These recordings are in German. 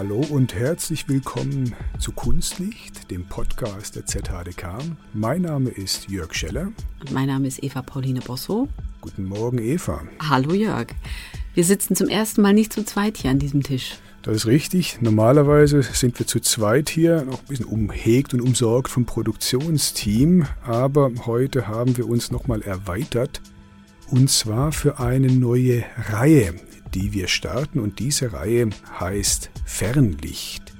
Hallo und herzlich willkommen zu Kunstlicht, dem Podcast der ZHDK. Mein Name ist Jörg Scheller. Und mein Name ist Eva Pauline Bosso. Guten Morgen, Eva. Hallo, Jörg. Wir sitzen zum ersten Mal nicht zu zweit hier an diesem Tisch. Das ist richtig. Normalerweise sind wir zu zweit hier, noch ein bisschen umhegt und umsorgt vom Produktionsteam. Aber heute haben wir uns nochmal erweitert. Und zwar für eine neue Reihe, die wir starten. Und diese Reihe heißt Fernlicht.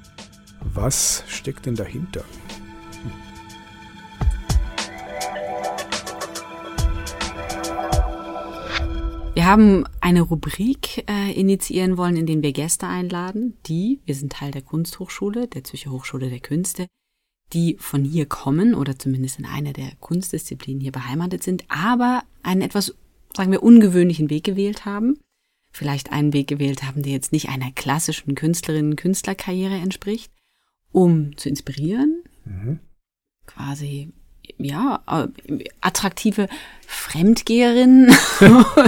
Was steckt denn dahinter? Wir haben eine Rubrik äh, initiieren wollen, in der wir Gäste einladen, die, wir sind Teil der Kunsthochschule, der Zürcher Hochschule der Künste, die von hier kommen oder zumindest in einer der Kunstdisziplinen hier beheimatet sind, aber einen etwas, sagen wir, ungewöhnlichen Weg gewählt haben. Vielleicht einen Weg gewählt haben, der jetzt nicht einer klassischen Künstlerinnen-Künstlerkarriere entspricht, um zu inspirieren, mhm. quasi ja, äh, attraktive Fremdgeherinnen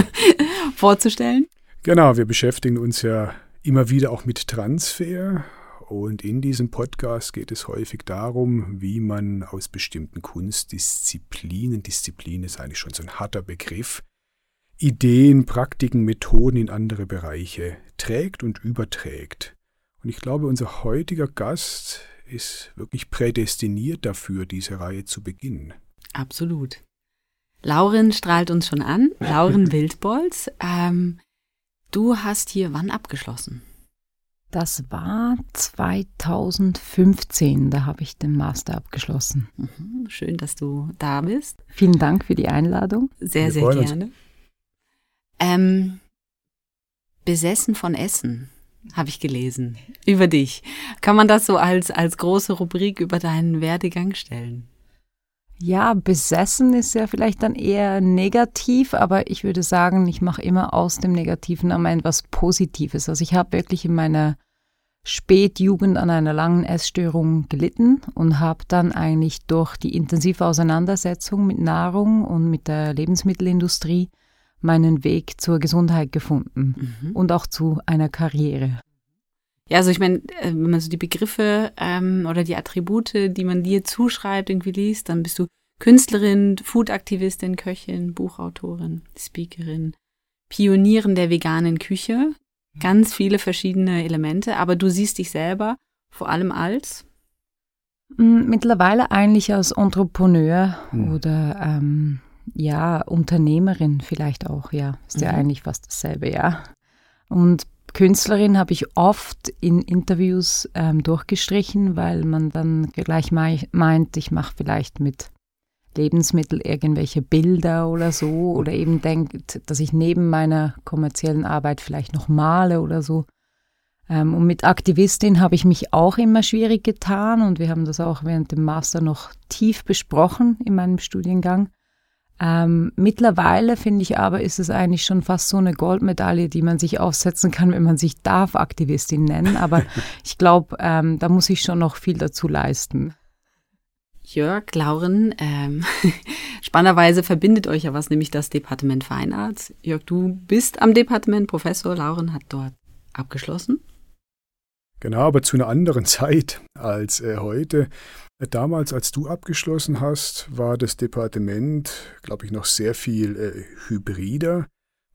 vorzustellen? Genau, wir beschäftigen uns ja immer wieder auch mit Transfer. Und in diesem Podcast geht es häufig darum, wie man aus bestimmten Kunstdisziplinen, Disziplin ist eigentlich schon so ein harter Begriff, Ideen, Praktiken, Methoden in andere Bereiche trägt und überträgt. Und ich glaube, unser heutiger Gast ist wirklich prädestiniert dafür, diese Reihe zu beginnen. Absolut. Lauren strahlt uns schon an. Lauren Wildbolz. Ähm, du hast hier wann abgeschlossen? Das war 2015, da habe ich den Master abgeschlossen. Mhm, schön, dass du da bist. Vielen Dank für die Einladung. Sehr, Wir sehr gerne. Ähm, besessen von Essen habe ich gelesen, über dich. Kann man das so als, als große Rubrik über deinen Werdegang stellen? Ja, besessen ist ja vielleicht dann eher negativ, aber ich würde sagen, ich mache immer aus dem Negativen am Ende was Positives. Also ich habe wirklich in meiner Spätjugend an einer langen Essstörung gelitten und habe dann eigentlich durch die intensive Auseinandersetzung mit Nahrung und mit der Lebensmittelindustrie meinen Weg zur Gesundheit gefunden mhm. und auch zu einer Karriere. Ja, also ich meine, äh, wenn man so die Begriffe ähm, oder die Attribute, die man dir zuschreibt, irgendwie liest, dann bist du Künstlerin, Foodaktivistin, Köchin, Buchautorin, Speakerin, Pionierin der veganen Küche. Ganz viele verschiedene Elemente, aber du siehst dich selber vor allem als? Mittlerweile eigentlich als Entrepreneur mhm. oder ähm, ja, Unternehmerin vielleicht auch, ja. Ist ja mhm. eigentlich fast dasselbe, ja. Und Künstlerin habe ich oft in Interviews ähm, durchgestrichen, weil man dann gleich meint, ich mache vielleicht mit Lebensmittel irgendwelche Bilder oder so oder eben denkt, dass ich neben meiner kommerziellen Arbeit vielleicht noch male oder so. Ähm, und mit Aktivistin habe ich mich auch immer schwierig getan und wir haben das auch während dem Master noch tief besprochen in meinem Studiengang. Ähm, mittlerweile finde ich aber, ist es eigentlich schon fast so eine Goldmedaille, die man sich aufsetzen kann, wenn man sich darf Aktivistin nennen. Aber ich glaube, ähm, da muss ich schon noch viel dazu leisten. Jörg, Lauren, ähm, spannenderweise verbindet euch ja was, nämlich das Departement Feinarts. Jörg, du bist am Departement Professor, Lauren hat dort abgeschlossen. Genau, aber zu einer anderen Zeit als äh, heute. Damals, als du abgeschlossen hast, war das Departement, glaube ich, noch sehr viel äh, hybrider.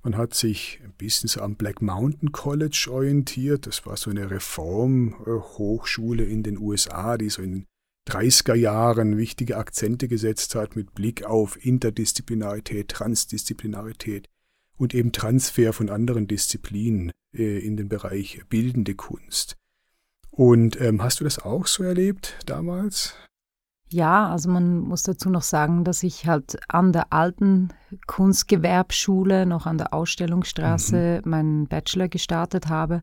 Man hat sich ein bisschen so am Black Mountain College orientiert. Das war so eine Reformhochschule in den USA, die so in den 30er Jahren wichtige Akzente gesetzt hat mit Blick auf Interdisziplinarität, Transdisziplinarität und eben Transfer von anderen Disziplinen äh, in den Bereich bildende Kunst. Und ähm, hast du das auch so erlebt damals? Ja, also man muss dazu noch sagen, dass ich halt an der alten Kunstgewerbschule, noch an der Ausstellungsstraße, mhm. meinen Bachelor gestartet habe.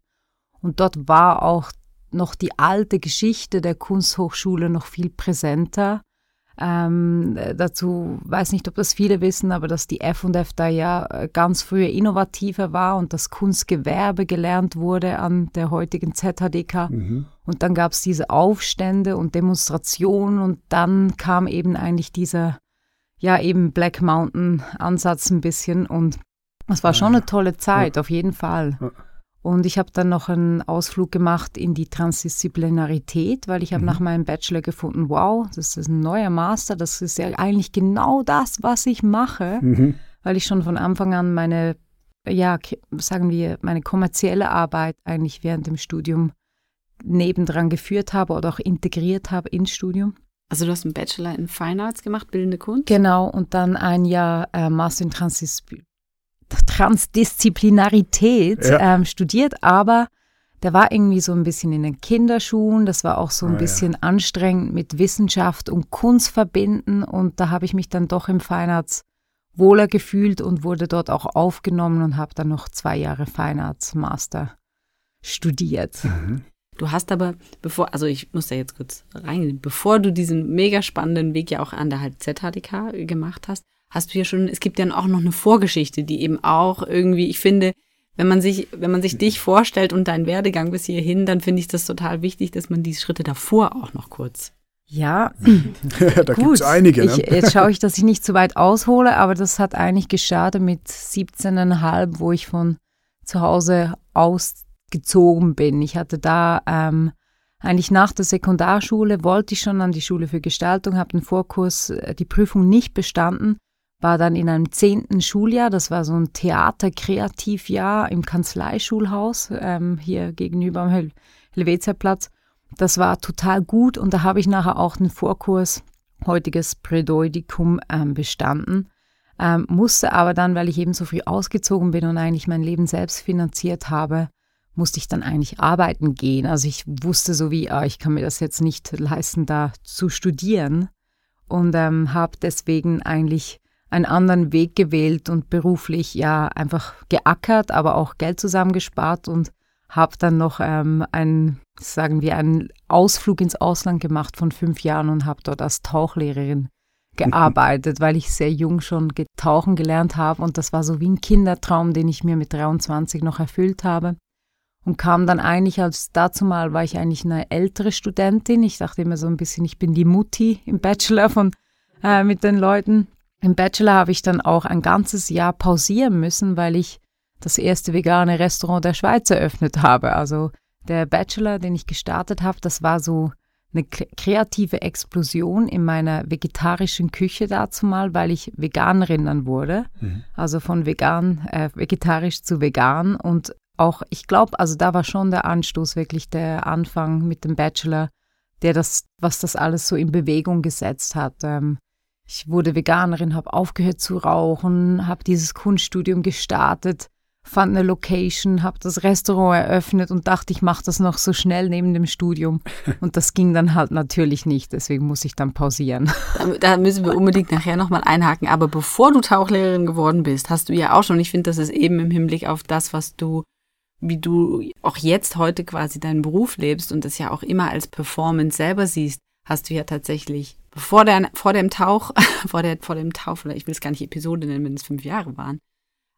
Und dort war auch noch die alte Geschichte der Kunsthochschule noch viel präsenter. Ähm, dazu weiß nicht, ob das viele wissen, aber dass die F&F da ja äh, ganz früher innovativer war und das Kunstgewerbe gelernt wurde an der heutigen ZHDK. Mhm. Und dann gab es diese Aufstände und Demonstrationen und dann kam eben eigentlich dieser, ja eben Black Mountain Ansatz ein bisschen und es war schon eine tolle Zeit, ja. auf jeden Fall. Und ich habe dann noch einen Ausflug gemacht in die Transdisziplinarität, weil ich habe mhm. nach meinem Bachelor gefunden, wow, das ist ein neuer Master, das ist ja eigentlich genau das, was ich mache, mhm. weil ich schon von Anfang an meine, ja, sagen wir, meine kommerzielle Arbeit eigentlich während dem Studium nebendran geführt habe oder auch integriert habe ins Studium. Also du hast einen Bachelor in Fine Arts gemacht, Bildende Kunst? Genau, und dann ein Jahr äh, Master in Transdisziplin Transdisziplinarität ja. ähm, studiert, aber der war irgendwie so ein bisschen in den Kinderschuhen. Das war auch so ein ah, bisschen ja. anstrengend mit Wissenschaft und Kunst verbinden. Und da habe ich mich dann doch im Feinarzt wohler gefühlt und wurde dort auch aufgenommen und habe dann noch zwei Jahre Feinarzt Master studiert. Mhm. Du hast aber, bevor, also ich muss da jetzt kurz reingehen, bevor du diesen mega spannenden Weg ja auch an der ZHDK gemacht hast, hast du ja schon, es gibt ja auch noch eine Vorgeschichte, die eben auch irgendwie, ich finde, wenn man sich, wenn man sich dich vorstellt und deinen Werdegang bis hierhin, dann finde ich das total wichtig, dass man die Schritte davor auch noch kurz. Ja, da gibt es einige. Ne? Ich, jetzt schaue ich, dass ich nicht zu weit aushole, aber das hat eigentlich gestartet mit 17,5, wo ich von zu Hause ausgezogen bin. Ich hatte da ähm, eigentlich nach der Sekundarschule, wollte ich schon an die Schule für Gestaltung, habe den Vorkurs, äh, die Prüfung nicht bestanden war dann in einem zehnten Schuljahr, das war so ein Theaterkreativjahr im Kanzleischulhaus ähm, hier gegenüber am Hel Helvetiaplatz. Das war total gut und da habe ich nachher auch den Vorkurs heutiges Prädeutikum ähm, bestanden. Ähm, musste aber dann, weil ich eben so früh ausgezogen bin und eigentlich mein Leben selbst finanziert habe, musste ich dann eigentlich arbeiten gehen. Also ich wusste so wie, ah, ich kann mir das jetzt nicht leisten, da zu studieren und ähm, habe deswegen eigentlich einen anderen Weg gewählt und beruflich ja einfach geackert, aber auch Geld zusammengespart und habe dann noch ähm, einen, sagen wir, einen Ausflug ins Ausland gemacht von fünf Jahren und habe dort als Tauchlehrerin gearbeitet, weil ich sehr jung schon getauchen gelernt habe und das war so wie ein Kindertraum, den ich mir mit 23 noch erfüllt habe und kam dann eigentlich als dazu mal war ich eigentlich eine ältere Studentin. Ich dachte immer so ein bisschen, ich bin die Mutti im Bachelor von äh, mit den Leuten im Bachelor habe ich dann auch ein ganzes Jahr pausieren müssen, weil ich das erste vegane Restaurant der Schweiz eröffnet habe. Also der Bachelor, den ich gestartet habe, das war so eine kreative Explosion in meiner vegetarischen Küche dazu mal, weil ich Veganerin dann wurde. Mhm. Also von vegan, äh, vegetarisch zu vegan. Und auch, ich glaube, also da war schon der Anstoß, wirklich der Anfang mit dem Bachelor, der das, was das alles so in Bewegung gesetzt hat. Ähm, ich wurde Veganerin, habe aufgehört zu rauchen, habe dieses Kunststudium gestartet, fand eine Location, habe das Restaurant eröffnet und dachte, ich mache das noch so schnell neben dem Studium. Und das ging dann halt natürlich nicht, deswegen muss ich dann pausieren. Da müssen wir unbedingt nachher nochmal einhaken. Aber bevor du Tauchlehrerin geworden bist, hast du ja auch schon, ich finde, das ist eben im Hinblick auf das, was du wie du auch jetzt heute quasi deinen Beruf lebst und das ja auch immer als Performance selber siehst, hast du ja tatsächlich vor, der, vor dem Tauch, vor, der, vor dem Tauch, ich will es gar nicht Episode nennen, wenn es fünf Jahre waren,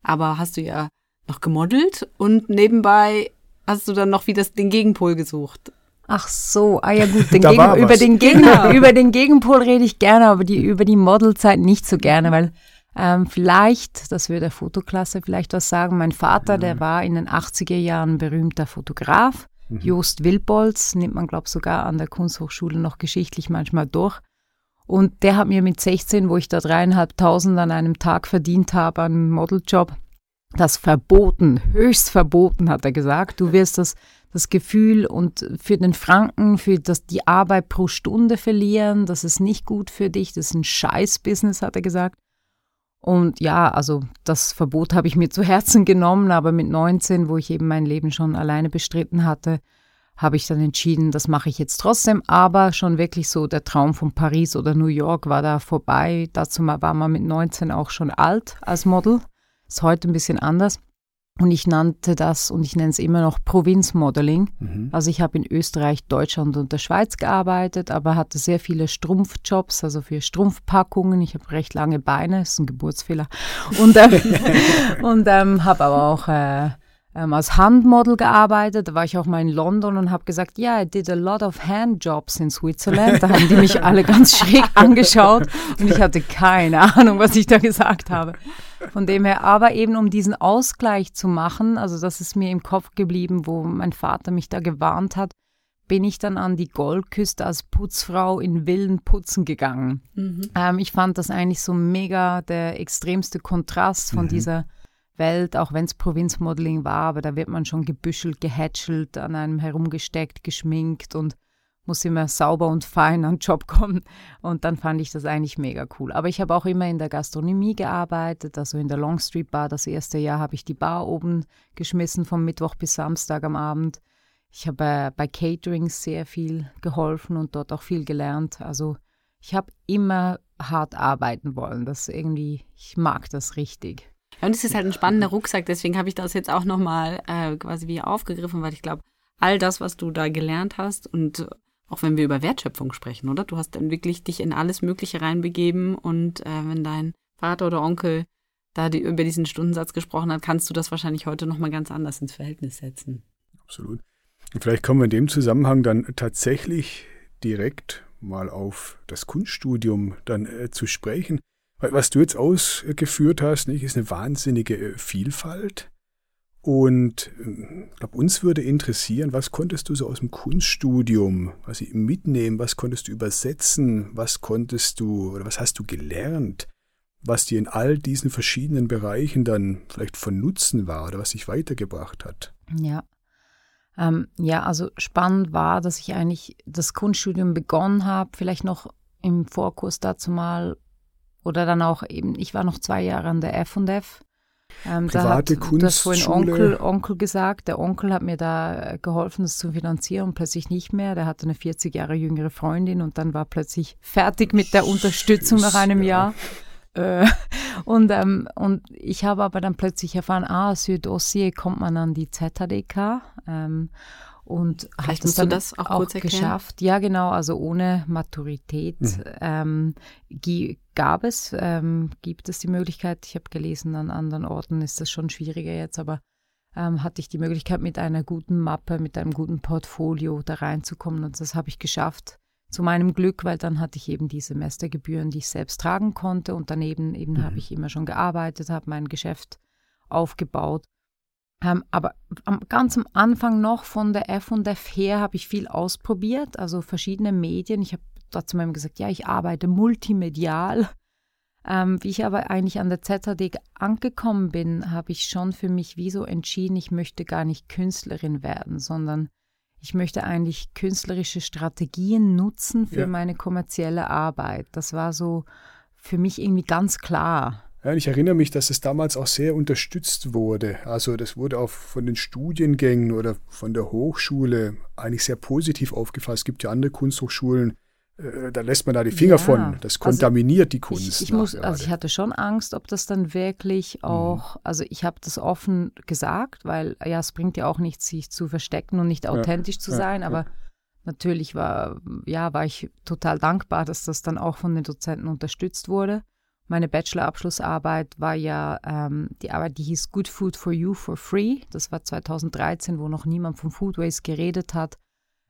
aber hast du ja noch gemodelt und nebenbei hast du dann noch wieder den Gegenpol gesucht. Ach so, ah ja gut, den Gegen, über, den Gegner, über den Gegenpol rede ich gerne, aber die, über die Modelzeit nicht so gerne, weil ähm, vielleicht, das würde der Fotoklasse vielleicht was sagen, mein Vater, ja. der war in den 80er Jahren berühmter Fotograf. Mhm. Jost Wilbolz nimmt man, glaube ich, sogar an der Kunsthochschule noch geschichtlich manchmal durch. Und der hat mir mit 16, wo ich da dreieinhalbtausend an einem Tag verdient habe, einen Modeljob, das verboten, höchst verboten, hat er gesagt. Du wirst das, das Gefühl und für den Franken, für das, die Arbeit pro Stunde verlieren, das ist nicht gut für dich, das ist ein Scheißbusiness, hat er gesagt. Und ja, also das Verbot habe ich mir zu Herzen genommen, aber mit 19, wo ich eben mein Leben schon alleine bestritten hatte, habe ich dann entschieden, das mache ich jetzt trotzdem, aber schon wirklich so der Traum von Paris oder New York war da vorbei. Dazu war man mit 19 auch schon alt als Model. Ist heute ein bisschen anders. Und ich nannte das und ich nenne es immer noch Provinzmodeling. Mhm. Also ich habe in Österreich, Deutschland und der Schweiz gearbeitet, aber hatte sehr viele Strumpfjobs, also für Strumpfpackungen. Ich habe recht lange Beine, ist ein Geburtsfehler. Und, äh, und ähm, habe aber auch äh, ähm, als Handmodel gearbeitet. Da war ich auch mal in London und habe gesagt, ja, yeah, I did a lot of handjobs in Switzerland. Da haben die mich alle ganz schräg angeschaut und ich hatte keine Ahnung, was ich da gesagt habe. Von dem her, aber eben um diesen Ausgleich zu machen, also das ist mir im Kopf geblieben, wo mein Vater mich da gewarnt hat, bin ich dann an die Goldküste als Putzfrau in Villen putzen gegangen. Mhm. Ähm, ich fand das eigentlich so mega der extremste Kontrast von mhm. dieser Welt, auch wenn es Provinzmodeling war, aber da wird man schon gebüschelt, gehätschelt, an einem herumgesteckt, geschminkt und muss immer sauber und fein an den Job kommen. Und dann fand ich das eigentlich mega cool. Aber ich habe auch immer in der Gastronomie gearbeitet, also in der Long Street Bar. Das erste Jahr habe ich die Bar oben geschmissen, vom Mittwoch bis Samstag am Abend. Ich habe äh, bei Caterings sehr viel geholfen und dort auch viel gelernt. Also ich habe immer hart arbeiten wollen. Das irgendwie, ich mag das richtig. Ja, und es ist halt ein spannender Rucksack, deswegen habe ich das jetzt auch nochmal äh, quasi wie aufgegriffen, weil ich glaube, all das, was du da gelernt hast und auch wenn wir über Wertschöpfung sprechen, oder? Du hast dann wirklich dich in alles Mögliche reinbegeben und äh, wenn dein Vater oder Onkel da die, über diesen Stundensatz gesprochen hat, kannst du das wahrscheinlich heute nochmal ganz anders ins Verhältnis setzen. Absolut. Und vielleicht kommen wir in dem Zusammenhang dann tatsächlich direkt mal auf das Kunststudium dann äh, zu sprechen. Was du jetzt ausgeführt hast, nicht, ist eine wahnsinnige äh, Vielfalt. Und ich glaube, uns würde interessieren, was konntest du so aus dem Kunststudium quasi mitnehmen, was konntest du übersetzen, was konntest du oder was hast du gelernt, was dir in all diesen verschiedenen Bereichen dann vielleicht von Nutzen war oder was dich weitergebracht hat. Ja. Ähm, ja, also spannend war, dass ich eigentlich das Kunststudium begonnen habe, vielleicht noch im Vorkurs dazu mal oder dann auch eben, ich war noch zwei Jahre an der F&F ähm, Private da hat das vorhin Onkel, Onkel gesagt. Der Onkel hat mir da geholfen, das zu finanzieren und plötzlich nicht mehr. Der hatte eine 40 Jahre jüngere Freundin und dann war plötzlich fertig mit der Unterstützung nach einem ja. Jahr. Äh, und, ähm, und ich habe aber dann plötzlich erfahren, ah, Südostsee kommt man an die ZHDK. Ähm, und Vielleicht hast du das auch, auch geschafft. Ja, genau, also ohne Maturität mhm. ähm, gab es, ähm, gibt es die Möglichkeit, ich habe gelesen, an anderen Orten ist das schon schwieriger jetzt, aber ähm, hatte ich die Möglichkeit, mit einer guten Mappe, mit einem guten Portfolio da reinzukommen und das habe ich geschafft. Zu meinem Glück, weil dann hatte ich eben die Semestergebühren, die ich selbst tragen konnte und daneben eben mhm. habe ich immer schon gearbeitet, habe mein Geschäft aufgebaut ähm, aber am, ganz am Anfang noch von der F&F her habe ich viel ausprobiert, also verschiedene Medien. Ich habe dazu mal gesagt, ja, ich arbeite multimedial. Ähm, wie ich aber eigentlich an der ZHD angekommen bin, habe ich schon für mich wie so entschieden, ich möchte gar nicht Künstlerin werden, sondern ich möchte eigentlich künstlerische Strategien nutzen für ja. meine kommerzielle Arbeit. Das war so für mich irgendwie ganz klar. Ja, ich erinnere mich, dass es damals auch sehr unterstützt wurde. Also das wurde auch von den Studiengängen oder von der Hochschule eigentlich sehr positiv aufgefasst. Es gibt ja andere Kunsthochschulen, äh, da lässt man da die Finger ja, von. Das also kontaminiert also die Kunst. Ich, ich muss, also ich hatte schon Angst, ob das dann wirklich mhm. auch, mhm. also ich habe das offen gesagt, weil ja, es bringt ja auch nichts, sich zu verstecken und nicht authentisch ja, zu sein, ja, aber natürlich war, ja, war ich total dankbar, dass das dann auch von den Dozenten unterstützt wurde. Meine Bachelorabschlussarbeit war ja ähm, die Arbeit, die hieß Good Food for You for Free. Das war 2013, wo noch niemand von Food Waste geredet hat.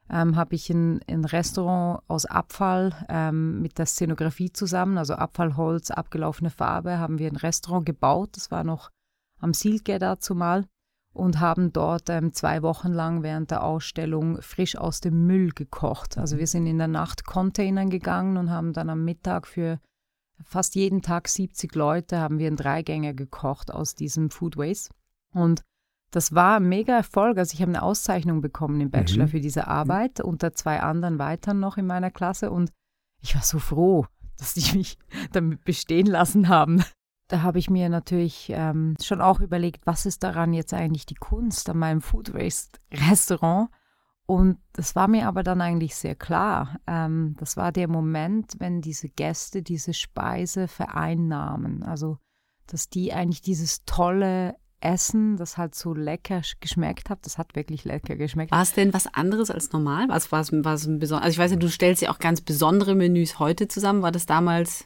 Ähm, habe ich ein, ein, Restaurant aus Abfall ähm, mit der Szenografie zusammen, also Abfallholz, abgelaufene Farbe, haben wir ein Restaurant gebaut. Das war noch am Silke dazu mal und haben dort ähm, zwei Wochen lang während der Ausstellung frisch aus dem Müll gekocht. Also wir sind in der Nacht Containern gegangen und haben dann am Mittag für fast jeden Tag 70 Leute haben wir einen Dreigänger gekocht aus diesem Food Waste. Und das war ein mega Erfolg. Also ich habe eine Auszeichnung bekommen im Bachelor mhm. für diese Arbeit unter zwei anderen weiteren noch in meiner Klasse. Und ich war so froh, dass die mich damit bestehen lassen haben. Da habe ich mir natürlich ähm, schon auch überlegt, was ist daran jetzt eigentlich die Kunst an meinem Food Waste Restaurant? Und das war mir aber dann eigentlich sehr klar. Ähm, das war der Moment, wenn diese Gäste diese Speise vereinnahmen. Also, dass die eigentlich dieses tolle Essen, das halt so lecker geschmeckt hat, das hat wirklich lecker geschmeckt. War es denn was anderes als normal? Was war es, war es ein Also ich weiß ja, du stellst ja auch ganz besondere Menüs heute zusammen. War das damals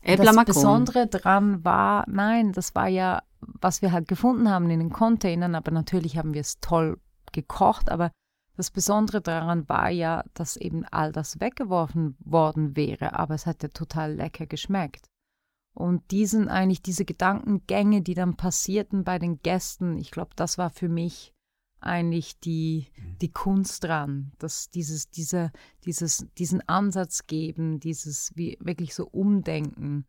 Elbler Das Besondere dran war, nein, das war ja, was wir halt gefunden haben in den Containern, aber natürlich haben wir es toll gekocht, aber das Besondere daran war ja, dass eben all das weggeworfen worden wäre, aber es hat ja total lecker geschmeckt. Und diesen eigentlich, diese Gedankengänge, die dann passierten bei den Gästen, ich glaube, das war für mich eigentlich die, mhm. die Kunst dran, dass dieses, dieser, dieses, diesen Ansatz geben, dieses wie, wirklich so Umdenken.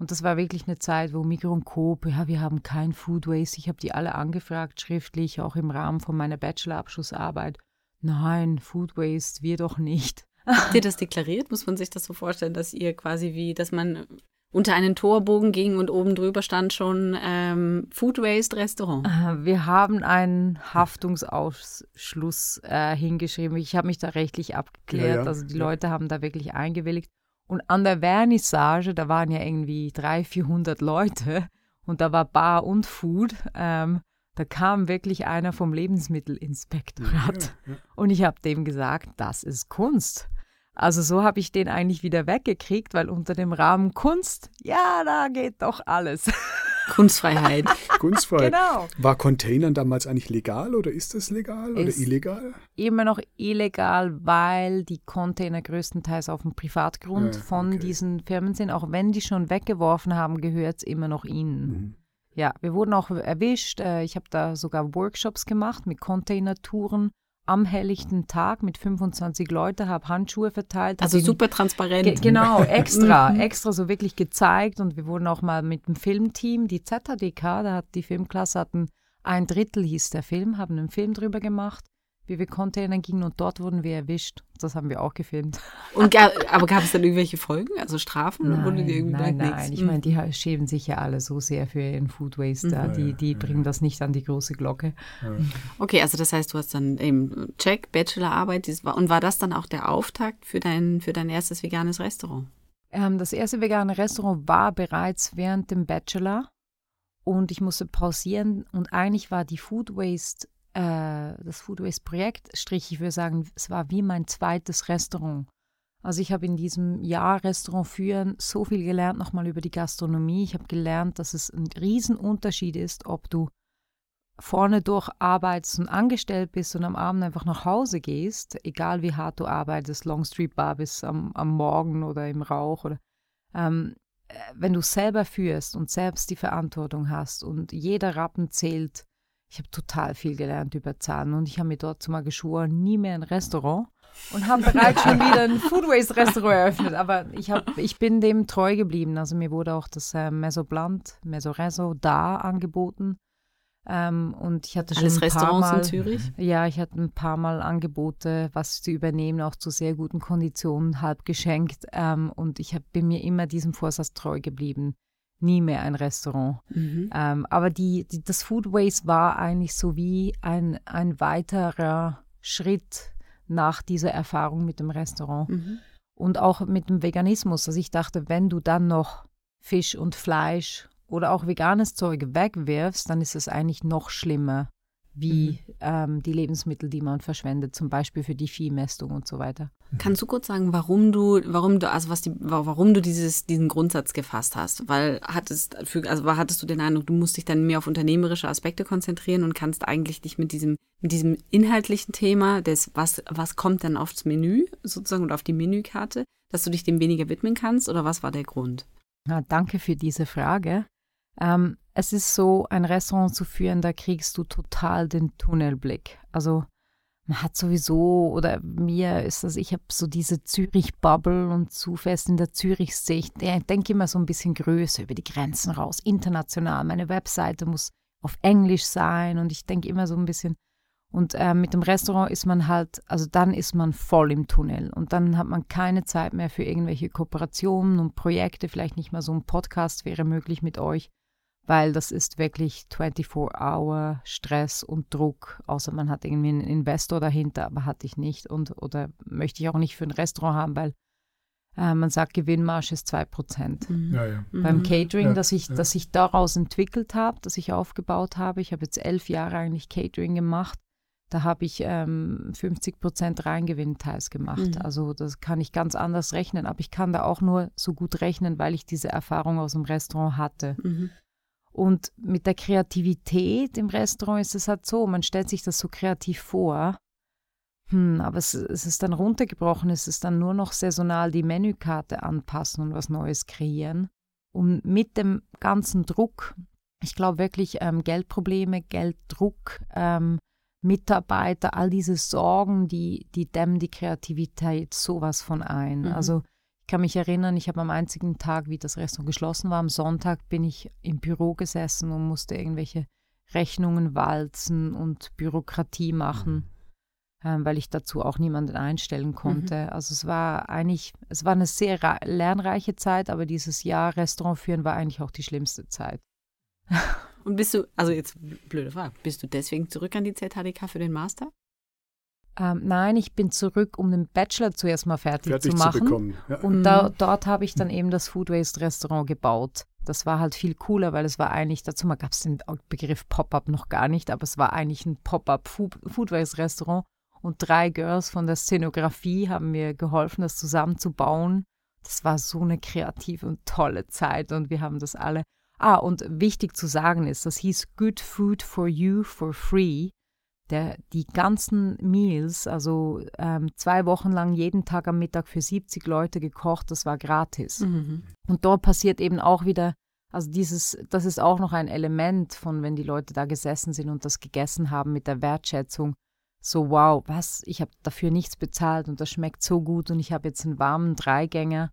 Und das war wirklich eine Zeit, wo Migro und Coop, ja, wir haben kein Food Waste. Ich habe die alle angefragt, schriftlich, auch im Rahmen von meiner Bachelorabschlussarbeit. Nein, Food Waste, wir doch nicht. Habt ihr das deklariert? Muss man sich das so vorstellen, dass ihr quasi wie, dass man unter einen Torbogen ging und oben drüber stand schon ähm, Food Waste Restaurant. Äh, wir haben einen Haftungsausschluss äh, hingeschrieben. Ich habe mich da rechtlich abgeklärt. Ja, ja. Also die Leute haben da wirklich eingewilligt. Und an der Vernissage, da waren ja irgendwie 300, 400 Leute und da war Bar und Food. Ähm, da kam wirklich einer vom Lebensmittelinspektorat ja, und ich habe dem gesagt, das ist Kunst. Also so habe ich den eigentlich wieder weggekriegt, weil unter dem Rahmen Kunst, ja, da geht doch alles. Kunstfreiheit. Kunstfreiheit. Genau. War Containern damals eigentlich legal oder ist das legal ist oder illegal? Immer noch illegal, weil die Container größtenteils auf dem Privatgrund ja, von okay. diesen Firmen sind. Auch wenn die schon weggeworfen haben, gehört es immer noch ihnen. Mhm. Ja, wir wurden auch erwischt. Äh, ich habe da sogar Workshops gemacht mit Containertouren am helllichten Tag mit 25 Leuten, habe Handschuhe verteilt. Also super transparent. Ge genau, extra, mhm. extra so wirklich gezeigt und wir wurden auch mal mit dem Filmteam, die ZHDK, da hat die Filmklasse hatten ein Drittel hieß der Film, haben einen Film drüber gemacht wie wir Containern gingen und dort wurden wir erwischt. Das haben wir auch gefilmt. Und aber gab es dann irgendwelche Folgen, also Strafen? Nein, wurde die irgendwie nein, nein. Ich meine, die schämen sich ja alle so sehr für ihren Food Waste. Mhm. Die, die bringen das nicht an die große Glocke. Okay, also das heißt, du hast dann eben Check, Bachelorarbeit. Und war das dann auch der Auftakt für dein, für dein erstes veganes Restaurant? Ähm, das erste vegane Restaurant war bereits während dem Bachelor. Und ich musste pausieren. Und eigentlich war die Food Waste äh, das Food Waste Projekt, strich, ich würde sagen, es war wie mein zweites Restaurant. Also ich habe in diesem Jahr Restaurant führen so viel gelernt, nochmal über die Gastronomie. Ich habe gelernt, dass es ein Riesenunterschied ist, ob du vorne durch arbeitest und angestellt bist und am Abend einfach nach Hause gehst, egal wie hart du arbeitest, Longstreet Bar bis am, am Morgen oder im Rauch oder ähm, äh, wenn du selber führst und selbst die Verantwortung hast und jeder Rappen zählt, ich habe total viel gelernt über Zahlen und ich habe mir dort mal geschworen, nie mehr ein Restaurant und habe bereits schon wieder ein Food Waste Restaurant eröffnet. Aber ich, hab, ich bin dem treu geblieben. Also mir wurde auch das äh, Meso Reso da angeboten. Ähm, und ich hatte schon Alles ein paar Mal, in Zürich? Ja, ich hatte ein paar Mal Angebote, was zu übernehmen, auch zu sehr guten Konditionen, halb geschenkt. Ähm, und ich hab, bin mir immer diesem Vorsatz treu geblieben nie mehr ein Restaurant. Mhm. Ähm, aber die, die, das Food Waste war eigentlich so wie ein, ein weiterer Schritt nach dieser Erfahrung mit dem Restaurant. Mhm. Und auch mit dem Veganismus. Also ich dachte, wenn du dann noch Fisch und Fleisch oder auch veganes Zeug wegwirfst, dann ist es eigentlich noch schlimmer wie mhm. ähm, die Lebensmittel, die man verschwendet, zum Beispiel für die Viehmästung und so weiter. Kannst du kurz sagen, warum du, warum du, also was die, warum du dieses, diesen Grundsatz gefasst hast? Weil hattest, für, also hattest du den Eindruck, du musst dich dann mehr auf unternehmerische Aspekte konzentrieren und kannst eigentlich dich mit diesem, mit diesem inhaltlichen Thema des, was, was kommt denn aufs Menü sozusagen oder auf die Menükarte, dass du dich dem weniger widmen kannst oder was war der Grund? Ja, danke für diese Frage. Ähm, es ist so, ein Restaurant zu führen, da kriegst du total den Tunnelblick. Also man hat sowieso, oder mir ist das, ich habe so diese Zürich-Bubble und zu fest in der Zürich-Sicht. Ich denke immer so ein bisschen größer über die Grenzen raus, international. Meine Webseite muss auf Englisch sein und ich denke immer so ein bisschen. Und äh, mit dem Restaurant ist man halt, also dann ist man voll im Tunnel und dann hat man keine Zeit mehr für irgendwelche Kooperationen und Projekte. Vielleicht nicht mal so ein Podcast wäre möglich mit euch weil das ist wirklich 24-Hour Stress und Druck, außer man hat irgendwie einen Investor dahinter, aber hatte ich nicht und oder möchte ich auch nicht für ein Restaurant haben, weil äh, man sagt, Gewinnmarge ist 2%. Mhm. Ja, ja. Beim mhm. Catering, ja, das, ich, ja. das ich daraus entwickelt habe, das ich aufgebaut habe, ich habe jetzt elf Jahre eigentlich Catering gemacht, da habe ich ähm, 50% Reingewinnteils gemacht. Mhm. Also das kann ich ganz anders rechnen, aber ich kann da auch nur so gut rechnen, weil ich diese Erfahrung aus dem Restaurant hatte. Mhm. Und mit der Kreativität im Restaurant ist es halt so, man stellt sich das so kreativ vor, hm, aber es, es ist dann runtergebrochen, es ist dann nur noch saisonal die Menükarte anpassen und was Neues kreieren. und mit dem ganzen Druck, ich glaube wirklich ähm, Geldprobleme, Gelddruck, ähm, Mitarbeiter, all diese Sorgen, die, die dämmen die Kreativität sowas von ein. Mhm. Also ich kann mich erinnern, ich habe am einzigen Tag, wie das Restaurant geschlossen war, am Sonntag bin ich im Büro gesessen und musste irgendwelche Rechnungen walzen und Bürokratie machen, ähm, weil ich dazu auch niemanden einstellen mhm. konnte. Mhm. Also es war eigentlich, es war eine sehr lernreiche Zeit, aber dieses Jahr Restaurant führen war eigentlich auch die schlimmste Zeit. Und bist du, also jetzt blöde Frage, bist du deswegen zurück an die ZHDK für den Master? Ähm, nein, ich bin zurück, um den Bachelor zuerst mal fertig, fertig zu machen. Zu ja. Und da, mhm. dort habe ich dann eben das Food Waste Restaurant gebaut. Das war halt viel cooler, weil es war eigentlich, dazu mal gab es den Begriff Pop-up noch gar nicht, aber es war eigentlich ein Pop-up Food Waste Restaurant. Und drei Girls von der Szenografie haben mir geholfen, das zusammenzubauen. Das war so eine kreative und tolle Zeit und wir haben das alle. Ah, und wichtig zu sagen ist, das hieß Good Food for You for Free der, die ganzen Meals, also ähm, zwei Wochen lang jeden Tag am Mittag für 70 Leute gekocht, das war gratis. Mhm. Und dort passiert eben auch wieder, also dieses, das ist auch noch ein Element von, wenn die Leute da gesessen sind und das gegessen haben mit der Wertschätzung. So, wow, was, ich habe dafür nichts bezahlt und das schmeckt so gut und ich habe jetzt einen warmen Dreigänger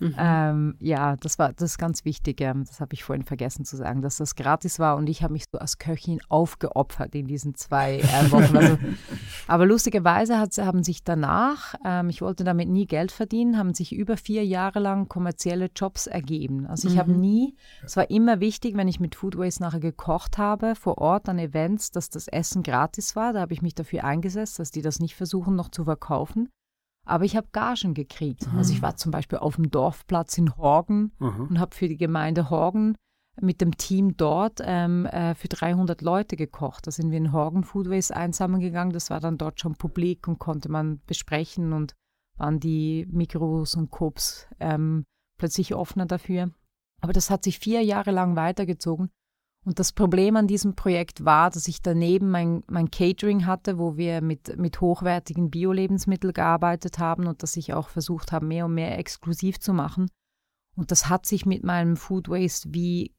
Mhm. Ähm, ja, das war das ist ganz wichtig. Ja. Das habe ich vorhin vergessen zu sagen, dass das gratis war und ich habe mich so als Köchin aufgeopfert in diesen zwei äh, Wochen. Also, aber lustigerweise hat, haben sich danach, ähm, ich wollte damit nie Geld verdienen, haben sich über vier Jahre lang kommerzielle Jobs ergeben. Also ich mhm. habe nie, es war immer wichtig, wenn ich mit Foodways nachher gekocht habe, vor Ort an Events, dass das Essen gratis war. Da habe ich mich dafür eingesetzt, dass die das nicht versuchen noch zu verkaufen. Aber ich habe Gagen gekriegt. Mhm. Also ich war zum Beispiel auf dem Dorfplatz in Horgen mhm. und habe für die Gemeinde Horgen mit dem Team dort ähm, äh, für 300 Leute gekocht. Da sind wir in Horgen Foodways einsammeln gegangen. Das war dann dort schon publik und konnte man besprechen und waren die Mikros und Coops ähm, plötzlich offener dafür. Aber das hat sich vier Jahre lang weitergezogen und das Problem an diesem Projekt war, dass ich daneben mein, mein Catering hatte, wo wir mit, mit hochwertigen Bio-Lebensmitteln gearbeitet haben und dass ich auch versucht habe, mehr und mehr exklusiv zu machen. Und das hat sich mit meinem Food Waste wie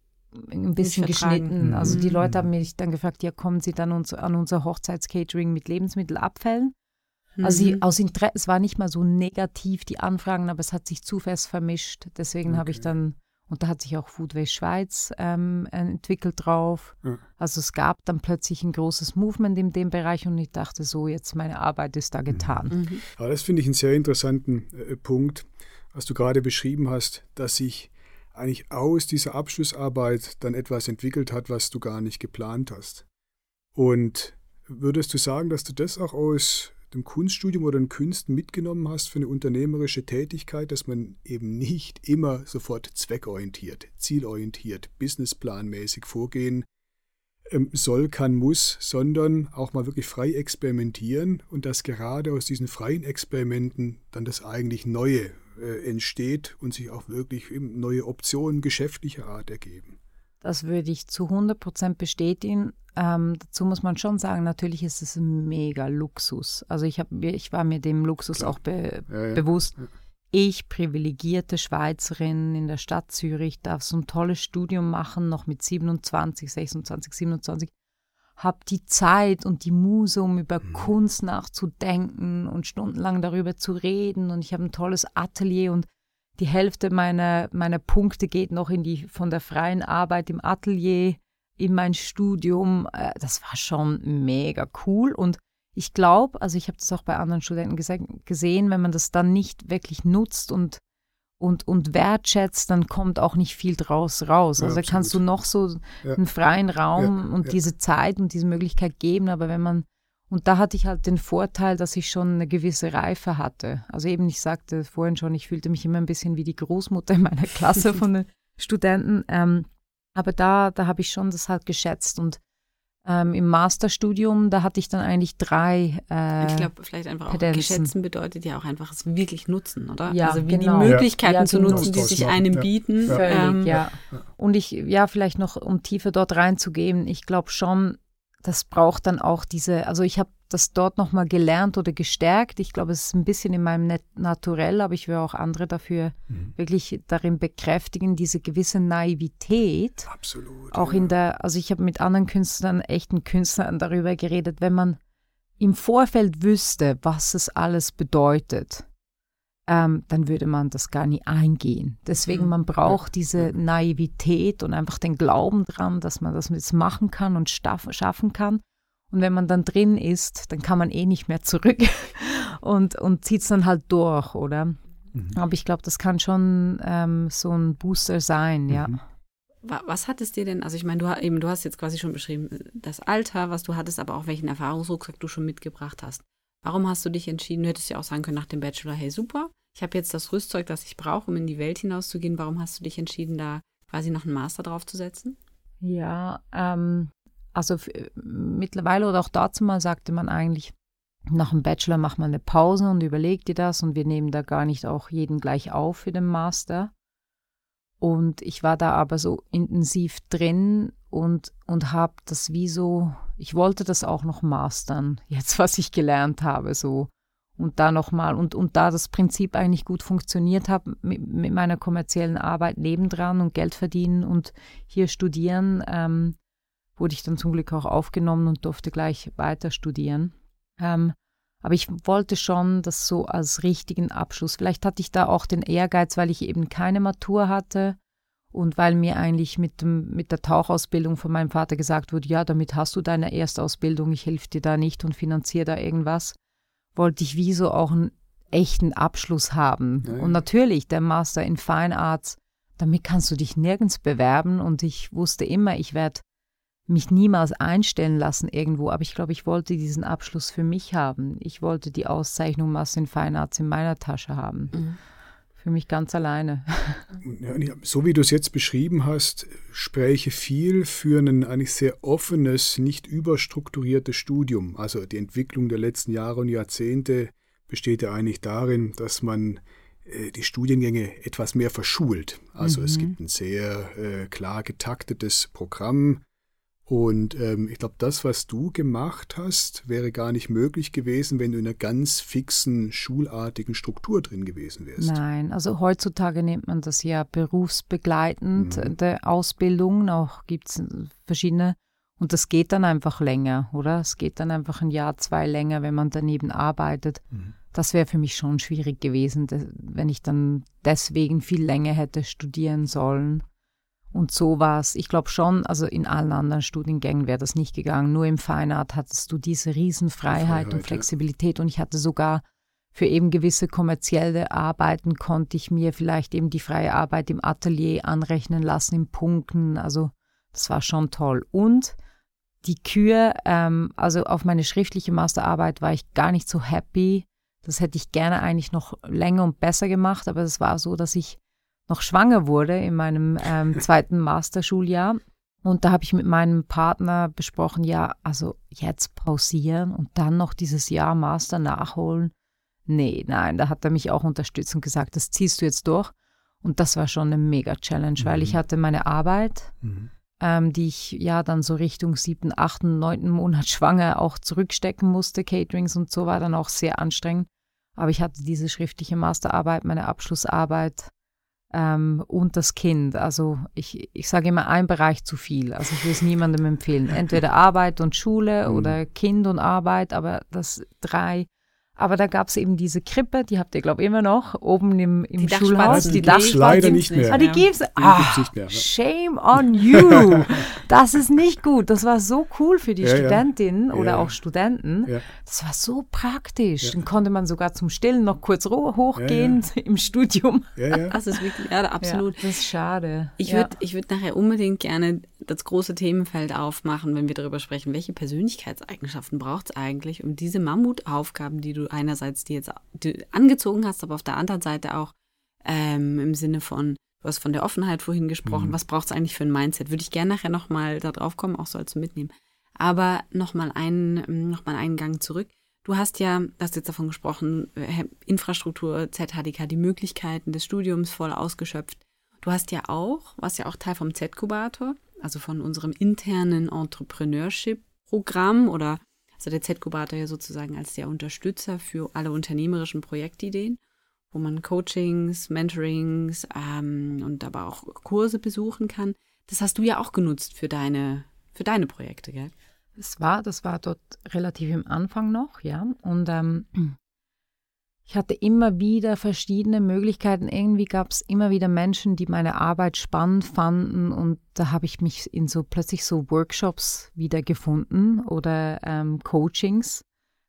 ein bisschen geschnitten. Also die Leute mhm. haben mich dann gefragt, ja, kommen Sie dann uns, an unser Hochzeitscatering mit Lebensmittelabfällen? Mhm. Also sie, aus Interesse, es war nicht mal so negativ, die Anfragen, aber es hat sich zu fest vermischt. Deswegen okay. habe ich dann und da hat sich auch Foodways Schweiz ähm, entwickelt drauf. Ja. Also es gab dann plötzlich ein großes Movement in dem Bereich und ich dachte so, jetzt meine Arbeit ist da getan. Mhm. mhm. Ja, das finde ich einen sehr interessanten äh, Punkt, was du gerade beschrieben hast, dass sich eigentlich aus dieser Abschlussarbeit dann etwas entwickelt hat, was du gar nicht geplant hast. Und würdest du sagen, dass du das auch aus dem Kunststudium oder den Künsten mitgenommen hast für eine unternehmerische Tätigkeit, dass man eben nicht immer sofort zweckorientiert, zielorientiert, businessplanmäßig vorgehen ähm, soll, kann, muss, sondern auch mal wirklich frei experimentieren und dass gerade aus diesen freien Experimenten dann das eigentlich Neue äh, entsteht und sich auch wirklich neue Optionen geschäftlicher Art ergeben. Das würde ich zu 100 Prozent bestätigen. Ähm, dazu muss man schon sagen, natürlich ist es ein mega Luxus. Also ich, hab, ich war mir dem Luxus Klar. auch be ja, ja. bewusst. Ja. Ich, privilegierte Schweizerin in der Stadt Zürich, darf so ein tolles Studium machen, noch mit 27, 26, 27 habe die Zeit und die Muse, um über mhm. Kunst nachzudenken und stundenlang darüber zu reden. Und ich habe ein tolles Atelier und die Hälfte meiner, meiner Punkte geht noch in die von der freien Arbeit im Atelier, in mein Studium. Äh, das war schon mega cool. Und ich glaube, also ich habe das auch bei anderen Studenten gesehen, wenn man das dann nicht wirklich nutzt und, und, und wertschätzt, dann kommt auch nicht viel draus raus. Also ja, kannst du noch so ja. einen freien Raum ja, und diese Zeit und diese Möglichkeit geben, aber wenn man und da hatte ich halt den Vorteil, dass ich schon eine gewisse Reife hatte. Also eben, ich sagte vorhin schon, ich fühlte mich immer ein bisschen wie die Großmutter in meiner Klasse von den Studenten. Ähm, aber da, da habe ich schon das halt geschätzt. Und ähm, im Masterstudium, da hatte ich dann eigentlich drei. Äh, ich glaube, vielleicht einfach auch geschätzen bedeutet ja auch einfach es wirklich nutzen, oder? Ja, also wie genau. die Möglichkeiten ja, zu nutzen, die sich einem ja. bieten. Völlig, ähm, ja. Und ich, ja, vielleicht noch, um tiefer dort reinzugehen, ich glaube schon, das braucht dann auch diese, also ich habe das dort nochmal gelernt oder gestärkt. Ich glaube, es ist ein bisschen in meinem Net Naturell, aber ich will auch andere dafür mhm. wirklich darin bekräftigen, diese gewisse Naivität. Absolut. Auch ja. in der, also ich habe mit anderen Künstlern, echten Künstlern darüber geredet, wenn man im Vorfeld wüsste, was es alles bedeutet, ähm, dann würde man das gar nie eingehen. Deswegen, mhm. man braucht diese Naivität und einfach den Glauben dran, dass man das jetzt machen kann und schaffen kann. Und wenn man dann drin ist, dann kann man eh nicht mehr zurück und, und zieht es dann halt durch, oder? Mhm. Aber ich glaube, das kann schon ähm, so ein Booster sein, ja. Mhm. Was hat es dir denn, also ich meine, du, eben, du hast jetzt quasi schon beschrieben, das Alter, was du hattest, aber auch welchen Erfahrungsrucksack du schon mitgebracht hast. Warum hast du dich entschieden? Du hättest ja auch sagen können nach dem Bachelor, hey super, ich habe jetzt das Rüstzeug, das ich brauche, um in die Welt hinauszugehen. Warum hast du dich entschieden, da quasi noch einen Master draufzusetzen? Ja, ähm, also mittlerweile oder auch dazu mal sagte man eigentlich, nach dem Bachelor macht man eine Pause und überlegt dir das und wir nehmen da gar nicht auch jeden gleich auf für den Master. Und ich war da aber so intensiv drin und, und habe das wie so, ich wollte das auch noch mastern, jetzt was ich gelernt habe, so. Und da nochmal, und, und da das Prinzip eigentlich gut funktioniert hat, mit, mit meiner kommerziellen Arbeit nebendran und Geld verdienen und hier studieren, ähm, wurde ich dann zum Glück auch aufgenommen und durfte gleich weiter studieren. Ähm, aber ich wollte schon das so als richtigen Abschluss. Vielleicht hatte ich da auch den Ehrgeiz, weil ich eben keine Matur hatte und weil mir eigentlich mit, dem, mit der Tauchausbildung von meinem Vater gesagt wurde, ja, damit hast du deine Erstausbildung, ich helfe dir da nicht und finanziere da irgendwas, wollte ich wie so auch einen echten Abschluss haben. Ja, Und natürlich, der Master in Fine Arts, damit kannst du dich nirgends bewerben und ich wusste immer, ich werde mich niemals einstellen lassen irgendwo, aber ich glaube, ich wollte diesen Abschluss für mich haben. Ich wollte die Auszeichnung Master in Fine Arts in meiner Tasche haben. Mhm. Für mich ganz alleine. So wie du es jetzt beschrieben hast, spreche viel für ein eigentlich sehr offenes, nicht überstrukturiertes Studium. Also die Entwicklung der letzten Jahre und Jahrzehnte besteht ja eigentlich darin, dass man äh, die Studiengänge etwas mehr verschult. Also mhm. es gibt ein sehr äh, klar getaktetes Programm, und ähm, ich glaube, das, was du gemacht hast, wäre gar nicht möglich gewesen, wenn du in einer ganz fixen, schulartigen Struktur drin gewesen wärst. Nein, also heutzutage nennt man das ja berufsbegleitend, mhm. der Ausbildung. Auch gibt es verschiedene. Und das geht dann einfach länger, oder? Es geht dann einfach ein Jahr, zwei länger, wenn man daneben arbeitet. Mhm. Das wäre für mich schon schwierig gewesen, wenn ich dann deswegen viel länger hätte studieren sollen. Und so war es, ich glaube schon, also in allen anderen Studiengängen wäre das nicht gegangen. Nur im Fine Art hattest du diese Riesenfreiheit Freiheit, und Flexibilität. Ja. Und ich hatte sogar für eben gewisse kommerzielle Arbeiten konnte ich mir vielleicht eben die freie Arbeit im Atelier anrechnen lassen, in Punkten. Also das war schon toll. Und die Kür, ähm, also auf meine schriftliche Masterarbeit war ich gar nicht so happy. Das hätte ich gerne eigentlich noch länger und besser gemacht, aber es war so, dass ich noch schwanger wurde in meinem ähm, zweiten Masterschuljahr. Und da habe ich mit meinem Partner besprochen, ja, also jetzt pausieren und dann noch dieses Jahr Master nachholen. Nee, nein, da hat er mich auch unterstützt und gesagt, das ziehst du jetzt durch. Und das war schon eine mega Challenge, mhm. weil ich mhm. hatte meine Arbeit, mhm. ähm, die ich ja dann so Richtung siebten, achten, neunten Monat schwanger auch zurückstecken musste. Caterings und so war dann auch sehr anstrengend. Aber ich hatte diese schriftliche Masterarbeit, meine Abschlussarbeit ähm, und das Kind. Also ich, ich sage immer, ein Bereich zu viel. Also ich will es niemandem empfehlen. Entweder Arbeit und Schule mhm. oder Kind und Arbeit, aber das drei aber da gab es eben diese Krippe, die habt ihr, glaube ich, immer noch, oben im, im die Schulhaus. Die, die Dachspatzen. Leider nicht mehr. Ah, die gibt's. Ah, nicht mehr, ne? Shame on you. das ist nicht gut. Das war so cool für die ja, Studentinnen ja. oder ja, auch Studenten. Das war so praktisch. Dann konnte man sogar zum Stillen noch kurz hochgehen im Studium. Ja, ja. Das ist wirklich, ja, absolut. das ist schade. Ich würde ich würd nachher unbedingt gerne das große Themenfeld aufmachen, wenn wir darüber sprechen, welche Persönlichkeitseigenschaften braucht es eigentlich, um diese Mammutaufgaben, die du einerseits die jetzt die angezogen hast, aber auf der anderen Seite auch ähm, im Sinne von, du hast von der Offenheit vorhin gesprochen, mhm. was braucht es eigentlich für ein Mindset? Würde ich gerne nachher nochmal da drauf kommen, auch so als mitnehmen. Aber nochmal einen, noch einen Gang zurück. Du hast ja, du hast jetzt davon gesprochen, äh, Infrastruktur, ZHDK, die Möglichkeiten des Studiums voll ausgeschöpft. Du hast ja auch, was ja auch Teil vom Z-Kubator, also von unserem internen Entrepreneurship Programm oder also der Z-Kubator ja sozusagen als der Unterstützer für alle unternehmerischen Projektideen, wo man Coachings, Mentorings ähm, und aber auch Kurse besuchen kann. Das hast du ja auch genutzt für deine, für deine Projekte, gell? Das war, das war dort relativ im Anfang noch, ja. Und ähm, ich hatte immer wieder verschiedene Möglichkeiten. Irgendwie gab es immer wieder Menschen, die meine Arbeit spannend fanden und da habe ich mich in so plötzlich so Workshops wiedergefunden oder ähm, Coachings.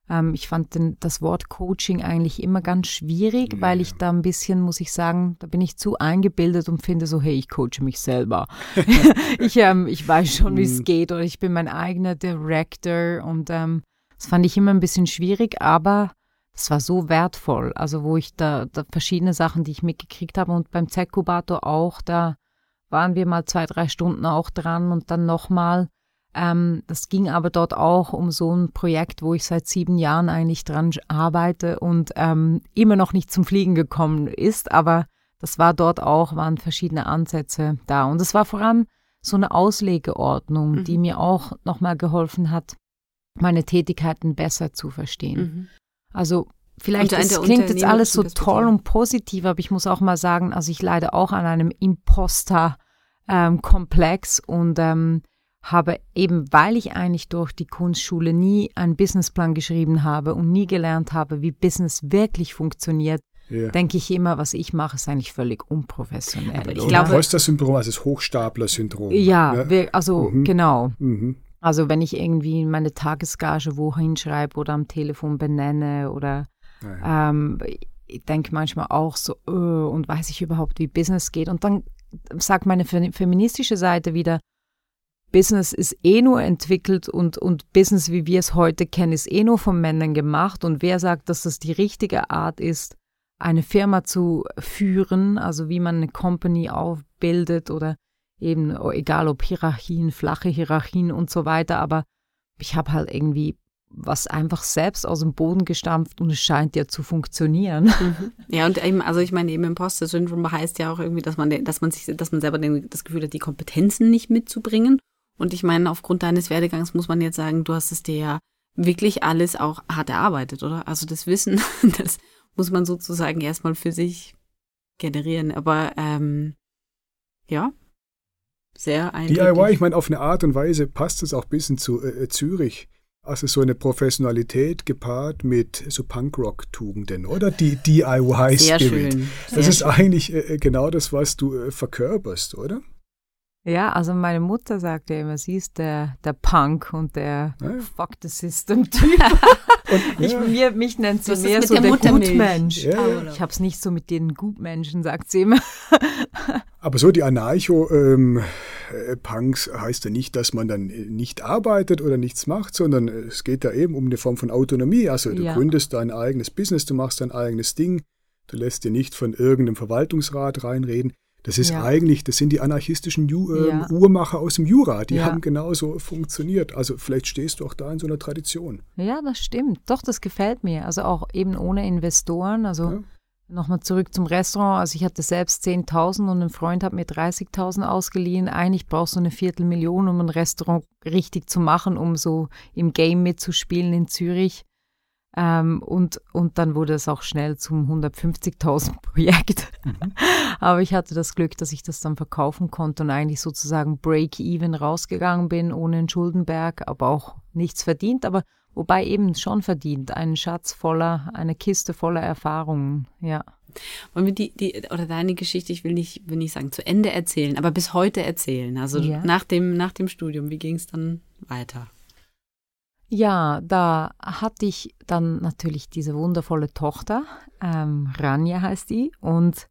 Ähm, ich fand den, das Wort Coaching eigentlich immer ganz schwierig, ja. weil ich da ein bisschen, muss ich sagen, da bin ich zu eingebildet und finde so, hey, ich coache mich selber. ich, ähm, ich weiß schon, wie es mhm. geht oder ich bin mein eigener Director und ähm, das fand ich immer ein bisschen schwierig, aber das war so wertvoll. Also wo ich da, da verschiedene Sachen, die ich mitgekriegt habe und beim Z-Kubator auch, da waren wir mal zwei, drei Stunden auch dran und dann nochmal. Ähm, das ging aber dort auch um so ein Projekt, wo ich seit sieben Jahren eigentlich dran arbeite und ähm, immer noch nicht zum Fliegen gekommen ist, aber das war dort auch, waren verschiedene Ansätze da. Und es war vor allem so eine Auslegeordnung, mhm. die mir auch nochmal geholfen hat, meine Tätigkeiten besser zu verstehen. Mhm. Also vielleicht das klingt jetzt alles so toll und positiv, aber ich muss auch mal sagen, also ich leide auch an einem Imposter-Komplex ähm, und ähm, habe eben, weil ich eigentlich durch die Kunstschule nie einen Businessplan geschrieben habe und nie gelernt habe, wie Business wirklich funktioniert, ja. denke ich immer, was ich mache, ist eigentlich völlig unprofessionell. Aber ich glaube, Holster-Syndrom, also das Hochstapler-Syndrom. Ja, ja, also mhm. genau. Mhm. Also wenn ich irgendwie meine Tagesgage wohin schreibe oder am Telefon benenne oder ja. ähm, ich denke manchmal auch so, oh, und weiß ich überhaupt, wie Business geht. Und dann sagt meine feministische Seite wieder, Business ist eh nur entwickelt und, und Business, wie wir es heute kennen, ist eh nur von Männern gemacht. Und wer sagt, dass das die richtige Art ist, eine Firma zu führen, also wie man eine Company aufbildet oder eben, oh, egal ob Hierarchien, flache Hierarchien und so weiter, aber ich habe halt irgendwie was einfach selbst aus dem Boden gestampft und es scheint ja zu funktionieren. Mhm. Ja, und eben, also ich meine, eben Imposter-Syndrom heißt ja auch irgendwie, dass man, dass man sich, dass man selber den, das Gefühl hat, die Kompetenzen nicht mitzubringen. Und ich meine, aufgrund deines Werdegangs muss man jetzt sagen, du hast es dir ja wirklich alles auch hart erarbeitet, oder? Also das Wissen, das muss man sozusagen erstmal für sich generieren. Aber ähm, ja, sehr eindrücklich. DIY, ich meine, auf eine Art und Weise passt es auch ein bisschen zu äh, äh, Zürich. Also so eine Professionalität gepaart mit so Punkrock-Tugenden, oder? Die DIY-Spirit. Sehr schön. Sehr das ist schön. eigentlich äh, äh, genau das, was du äh, verkörperst, oder? Ja, also meine Mutter sagt ja immer, sie ist der, der Punk und der ja. Fuck the System-Typ. mir, mich nennt sie mehr so der, der Gutmensch. Ja, ja. Ich habe es nicht so mit den Gutmenschen, sagt sie immer. Aber so die Anarcho-Punks ähm, heißt ja nicht, dass man dann nicht arbeitet oder nichts macht, sondern es geht ja eben um eine Form von Autonomie. Also du gründest dein eigenes Business, du machst dein eigenes Ding, du lässt dir nicht von irgendeinem Verwaltungsrat reinreden. Das ist ja. eigentlich, das sind die anarchistischen Ju äh, ja. Uhrmacher aus dem Jura, die ja. haben genauso funktioniert. Also vielleicht stehst du auch da in so einer Tradition. Ja, das stimmt. Doch, das gefällt mir. Also auch eben ohne Investoren. Also nochmal zurück zum Restaurant. Also ich hatte selbst 10.000 und ein Freund hat mir 30.000 ausgeliehen. Eigentlich brauchst du eine Viertelmillion, um ein Restaurant richtig zu machen, um so im Game mitzuspielen in Zürich. Ähm, und, und dann wurde es auch schnell zum 150.000 Projekt. Mhm. Aber ich hatte das Glück, dass ich das dann verkaufen konnte und eigentlich sozusagen Break-Even rausgegangen bin, ohne einen Schuldenberg, aber auch nichts verdient, aber wobei eben schon verdient. Einen Schatz voller, eine Kiste voller Erfahrungen, ja. Wollen wir die, die, oder deine Geschichte, ich will nicht, will nicht sagen zu Ende erzählen, aber bis heute erzählen. Also ja. nach, dem, nach dem Studium, wie ging es dann weiter? Ja, da hatte ich dann natürlich diese wundervolle Tochter, ähm, Ranja heißt die, und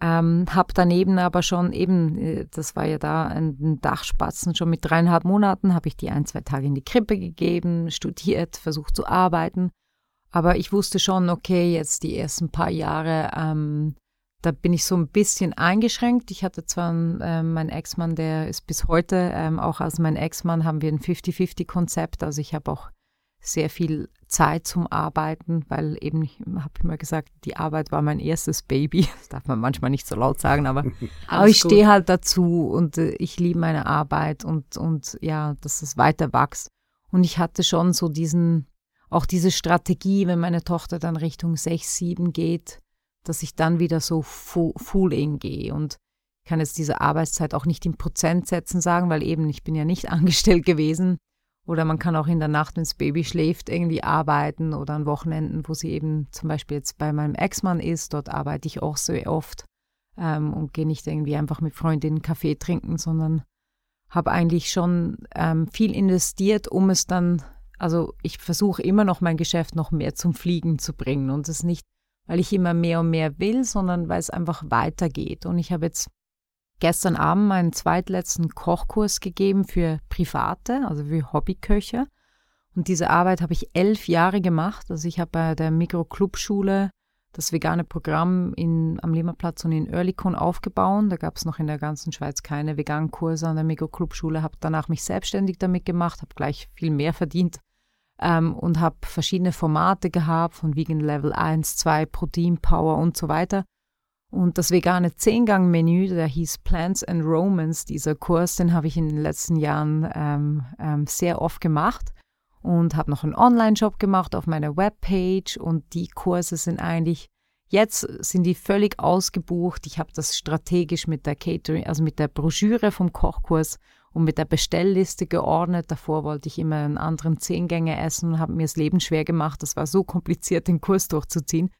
ähm, habe daneben aber schon eben, äh, das war ja da ein Dachspatzen, schon mit dreieinhalb Monaten habe ich die ein, zwei Tage in die Krippe gegeben, studiert, versucht zu arbeiten. Aber ich wusste schon, okay, jetzt die ersten paar Jahre ähm, da bin ich so ein bisschen eingeschränkt. Ich hatte zwar äh, meinen Ex-Mann, der ist bis heute, ähm, auch als mein Ex-Mann haben wir ein 50-50-Konzept. Also ich habe auch sehr viel Zeit zum Arbeiten, weil eben, ich habe immer gesagt, die Arbeit war mein erstes Baby. Das darf man manchmal nicht so laut sagen, aber, aber ich stehe halt dazu und äh, ich liebe meine Arbeit und, und ja, dass es weiter wächst. Und ich hatte schon so diesen, auch diese Strategie, wenn meine Tochter dann Richtung 6, 7 geht, dass ich dann wieder so full-in gehe. Und ich kann jetzt diese Arbeitszeit auch nicht in Prozentsätzen sagen, weil eben ich bin ja nicht angestellt gewesen. Oder man kann auch in der Nacht, wenn das Baby schläft, irgendwie arbeiten oder an Wochenenden, wo sie eben zum Beispiel jetzt bei meinem Ex-Mann ist. Dort arbeite ich auch sehr oft ähm, und gehe nicht irgendwie einfach mit Freundinnen Kaffee trinken, sondern habe eigentlich schon ähm, viel investiert, um es dann, also ich versuche immer noch mein Geschäft noch mehr zum Fliegen zu bringen und es nicht, weil ich immer mehr und mehr will, sondern weil es einfach weitergeht. Und ich habe jetzt gestern Abend meinen zweitletzten Kochkurs gegeben für Private, also für Hobbyköche. Und diese Arbeit habe ich elf Jahre gemacht. Also ich habe bei der Mikroclubschule das vegane Programm in, am Limmerplatz und in Oerlikon aufgebaut. Da gab es noch in der ganzen Schweiz keine veganen Kurse an der Mikroclubschule. Habe danach mich selbstständig damit gemacht, habe gleich viel mehr verdient ähm, und habe verschiedene Formate gehabt von Vegan Level 1, 2, Protein Power und so weiter. Und das vegane Zehngang-Menü, der hieß Plants and Romans, dieser Kurs, den habe ich in den letzten Jahren ähm, ähm, sehr oft gemacht und habe noch einen Online-Shop gemacht auf meiner Webpage und die Kurse sind eigentlich, jetzt sind die völlig ausgebucht. Ich habe das strategisch mit der Catering, also mit der Broschüre vom Kochkurs und mit der Bestellliste geordnet. Davor wollte ich immer einen anderen Zehngänge essen und habe mir das Leben schwer gemacht. Das war so kompliziert, den Kurs durchzuziehen.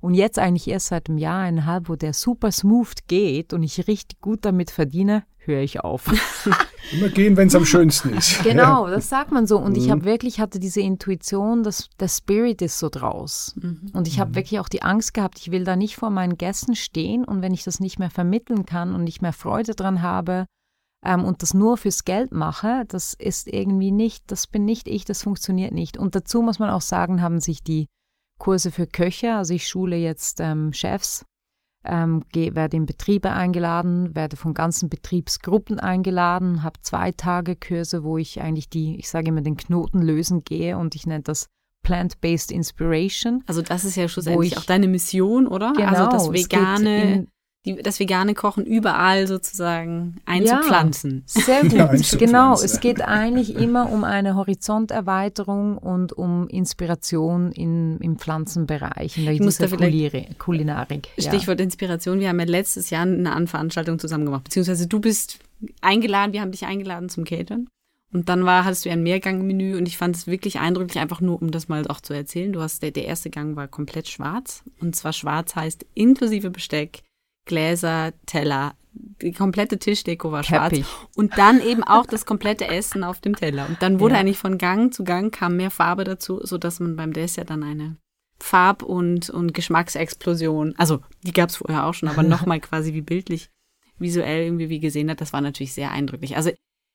Und jetzt eigentlich erst seit einem Jahr, eineinhalb, wo der super smooth geht und ich richtig gut damit verdiene, höre ich auf. Immer gehen, wenn es am schönsten ist. Genau, das sagt man so. Und mhm. ich habe wirklich, hatte diese Intuition, dass der Spirit ist so draus. Mhm. Und ich habe mhm. wirklich auch die Angst gehabt, ich will da nicht vor meinen Gästen stehen und wenn ich das nicht mehr vermitteln kann und nicht mehr Freude dran habe ähm, und das nur fürs Geld mache, das ist irgendwie nicht, das bin nicht ich, das funktioniert nicht. Und dazu muss man auch sagen, haben sich die Kurse für Köche. Also ich schule jetzt ähm, Chefs, ähm, geh, werde in Betriebe eingeladen, werde von ganzen Betriebsgruppen eingeladen, habe zwei Tage Kurse, wo ich eigentlich die, ich sage immer, den Knoten lösen gehe und ich nenne das Plant-Based Inspiration. Also das ist ja schlussendlich auch deine Mission, oder? Genau, also das vegane die, das vegane Kochen überall sozusagen einzupflanzen. Ja, sehr gut. Ja, genau, es geht eigentlich immer um eine Horizonterweiterung und um Inspiration in, im Pflanzenbereich, in der dieser Kulinarik. Stichwort ja. Inspiration, wir haben ja letztes Jahr eine Veranstaltung zusammen gemacht, beziehungsweise du bist eingeladen, wir haben dich eingeladen zum Catern. Und dann war, hattest du ein Mehrgangmenü und ich fand es wirklich eindrücklich, einfach nur, um das mal auch zu erzählen. Du hast, der, der erste Gang war komplett schwarz. Und zwar schwarz heißt inklusive Besteck, Gläser, Teller, die komplette Tischdeko war Teppich. schwarz. Und dann eben auch das komplette Essen auf dem Teller. Und dann wurde ja. eigentlich von Gang zu Gang kam mehr Farbe dazu, sodass man beim Dessert dann eine Farb- und, und Geschmacksexplosion, also die gab es vorher auch schon, aber nochmal quasi wie bildlich, visuell irgendwie wie gesehen hat, das war natürlich sehr eindrücklich. Also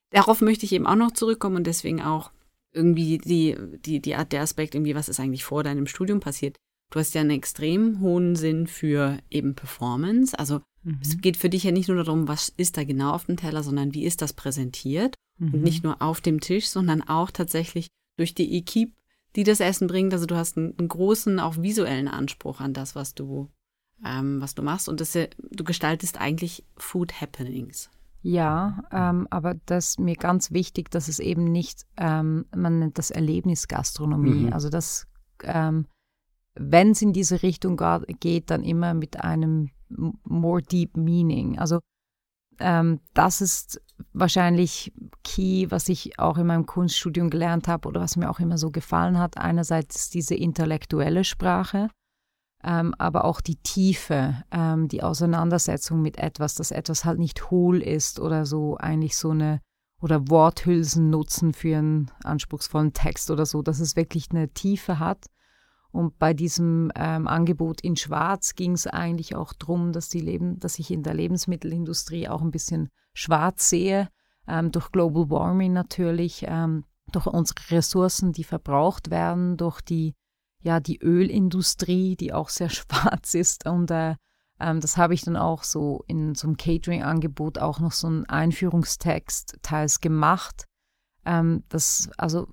darauf möchte ich eben auch noch zurückkommen und deswegen auch irgendwie die, die, die Art der Aspekt, irgendwie, was ist eigentlich vor deinem Studium passiert. Du hast ja einen extrem hohen Sinn für eben Performance. Also mhm. es geht für dich ja nicht nur darum, was ist da genau auf dem Teller, sondern wie ist das präsentiert. Mhm. Und nicht nur auf dem Tisch, sondern auch tatsächlich durch die Equipe, die das Essen bringt. Also du hast einen, einen großen, auch visuellen Anspruch an das, was du, ähm, was du machst. Und das, du gestaltest eigentlich Food Happenings. Ja, ähm, aber das ist mir ganz wichtig, dass es eben nicht, ähm, man nennt das Erlebnisgastronomie. Mhm. Also das ähm, wenn es in diese Richtung geht, dann immer mit einem more deep meaning. Also ähm, das ist wahrscheinlich key, was ich auch in meinem Kunststudium gelernt habe oder was mir auch immer so gefallen hat. Einerseits diese intellektuelle Sprache, ähm, aber auch die Tiefe, ähm, die Auseinandersetzung mit etwas, dass etwas halt nicht hohl ist oder so eigentlich so eine oder Worthülsen nutzen für einen anspruchsvollen Text oder so, dass es wirklich eine Tiefe hat und bei diesem ähm, Angebot in Schwarz ging es eigentlich auch darum, dass, die Leben, dass ich in der Lebensmittelindustrie auch ein bisschen schwarz sehe, ähm, durch Global Warming natürlich, ähm, durch unsere Ressourcen, die verbraucht werden, durch die, ja, die Ölindustrie, die auch sehr schwarz ist. Und äh, ähm, das habe ich dann auch so in so einem Catering-Angebot auch noch so einen Einführungstext teils gemacht. Ähm, das, also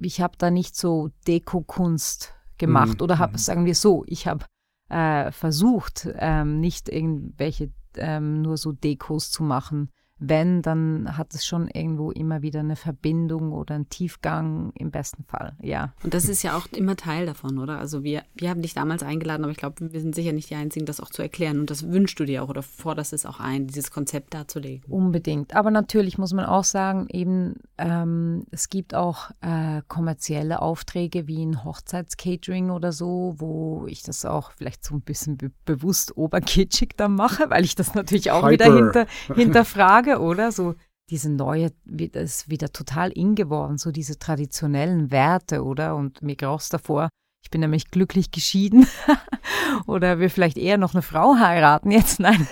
ich habe da nicht so Dekokunst gemacht. Mhm. Oder habe, mhm. sagen wir so, ich habe äh, versucht, ähm, nicht irgendwelche ähm, nur so Dekos zu machen, wenn, dann hat es schon irgendwo immer wieder eine Verbindung oder einen Tiefgang im besten Fall, ja. Und das ist ja auch immer Teil davon, oder? Also wir, wir haben dich damals eingeladen, aber ich glaube, wir sind sicher nicht die Einzigen, das auch zu erklären. Und das wünschst du dir auch oder forderst es auch ein, dieses Konzept darzulegen. Unbedingt. Aber natürlich muss man auch sagen, eben, ähm, es gibt auch äh, kommerzielle Aufträge wie ein Hochzeitscatering oder so, wo ich das auch vielleicht so ein bisschen be bewusst oberkitschig dann mache, weil ich das natürlich auch Hyper. wieder hinter, hinterfrage oder? So diese neue, das ist wieder total in geworden, so diese traditionellen Werte, oder? Und mir graus davor, ich bin nämlich glücklich geschieden oder will vielleicht eher noch eine Frau heiraten jetzt, nein.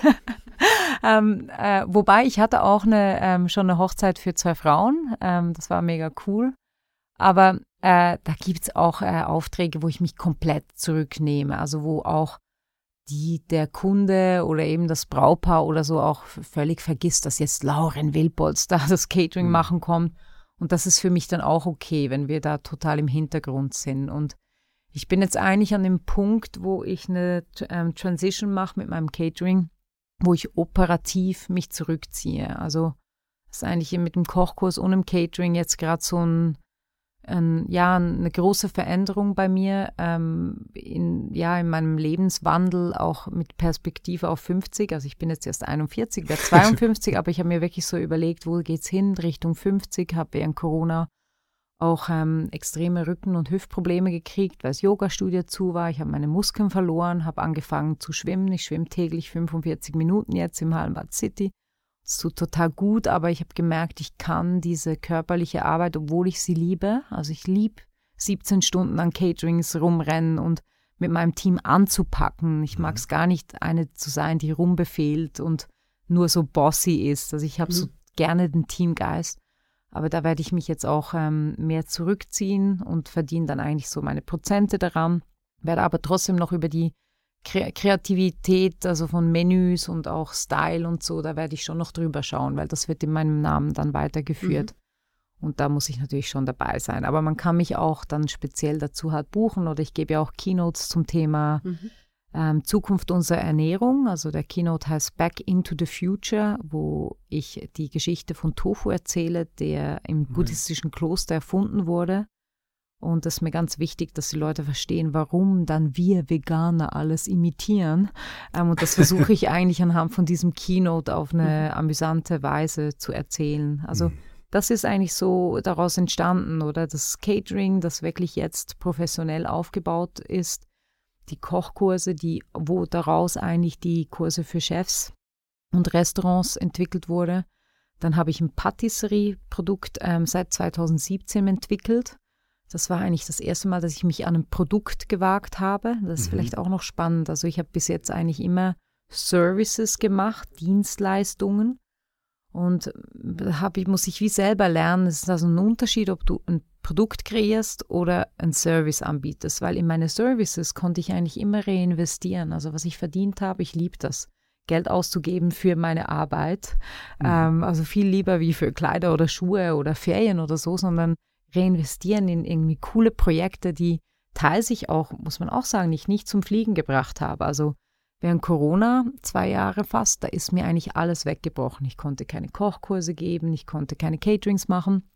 ähm, äh, wobei ich hatte auch eine, ähm, schon eine Hochzeit für zwei Frauen, ähm, das war mega cool. Aber äh, da gibt es auch äh, Aufträge, wo ich mich komplett zurücknehme, also wo auch die der Kunde oder eben das Braupaar oder so auch völlig vergisst, dass jetzt Lauren Wilpolz da das Catering mhm. machen kommt. Und das ist für mich dann auch okay, wenn wir da total im Hintergrund sind. Und ich bin jetzt eigentlich an dem Punkt, wo ich eine ähm, Transition mache mit meinem Catering, wo ich operativ mich zurückziehe. Also das ist eigentlich mit dem Kochkurs und dem Catering jetzt gerade so ein ein, ja, eine große Veränderung bei mir ähm, in, ja, in meinem Lebenswandel, auch mit Perspektive auf 50. Also ich bin jetzt erst 41, werde 52, aber ich habe mir wirklich so überlegt, wo geht's hin Richtung 50, habe während Corona auch ähm, extreme Rücken- und Hüftprobleme gekriegt, weil das Yoga-Studio zu war. Ich habe meine Muskeln verloren, habe angefangen zu schwimmen. Ich schwimme täglich 45 Minuten jetzt im Hallenbad City tut total gut, aber ich habe gemerkt, ich kann diese körperliche Arbeit, obwohl ich sie liebe, also ich liebe 17 Stunden an Caterings rumrennen und mit meinem Team anzupacken. Ich mag es mhm. gar nicht, eine zu sein, die rumbefehlt und nur so bossy ist. Also ich habe mhm. so gerne den Teamgeist. Aber da werde ich mich jetzt auch ähm, mehr zurückziehen und verdiene dann eigentlich so meine Prozente daran. Werde aber trotzdem noch über die Kreativität, also von Menüs und auch Style und so, da werde ich schon noch drüber schauen, weil das wird in meinem Namen dann weitergeführt. Mhm. Und da muss ich natürlich schon dabei sein. Aber man kann mich auch dann speziell dazu halt buchen oder ich gebe ja auch Keynotes zum Thema mhm. ähm, Zukunft unserer Ernährung. Also der Keynote heißt Back into the Future, wo ich die Geschichte von Tofu erzähle, der im mhm. buddhistischen Kloster erfunden wurde und das ist mir ganz wichtig, dass die Leute verstehen, warum dann wir Veganer alles imitieren. Ähm, und das versuche ich eigentlich anhand von diesem Keynote auf eine mhm. amüsante Weise zu erzählen. Also mhm. das ist eigentlich so daraus entstanden, oder das Catering, das wirklich jetzt professionell aufgebaut ist, die Kochkurse, die, wo daraus eigentlich die Kurse für Chefs und Restaurants entwickelt wurde. Dann habe ich ein Patisserie-Produkt ähm, seit 2017 entwickelt das war eigentlich das erste Mal, dass ich mich an ein Produkt gewagt habe. Das ist mhm. vielleicht auch noch spannend. Also ich habe bis jetzt eigentlich immer Services gemacht, Dienstleistungen. Und hab, muss ich wie selber lernen, es ist also ein Unterschied, ob du ein Produkt kreierst oder ein Service anbietest, weil in meine Services konnte ich eigentlich immer reinvestieren. Also was ich verdient habe, ich liebe das. Geld auszugeben für meine Arbeit. Mhm. Ähm, also viel lieber wie für Kleider oder Schuhe oder Ferien oder so, sondern reinvestieren in irgendwie coole Projekte, die teils ich auch, muss man auch sagen, nicht, nicht zum Fliegen gebracht habe. Also während Corona, zwei Jahre fast, da ist mir eigentlich alles weggebrochen. Ich konnte keine Kochkurse geben, ich konnte keine Caterings machen.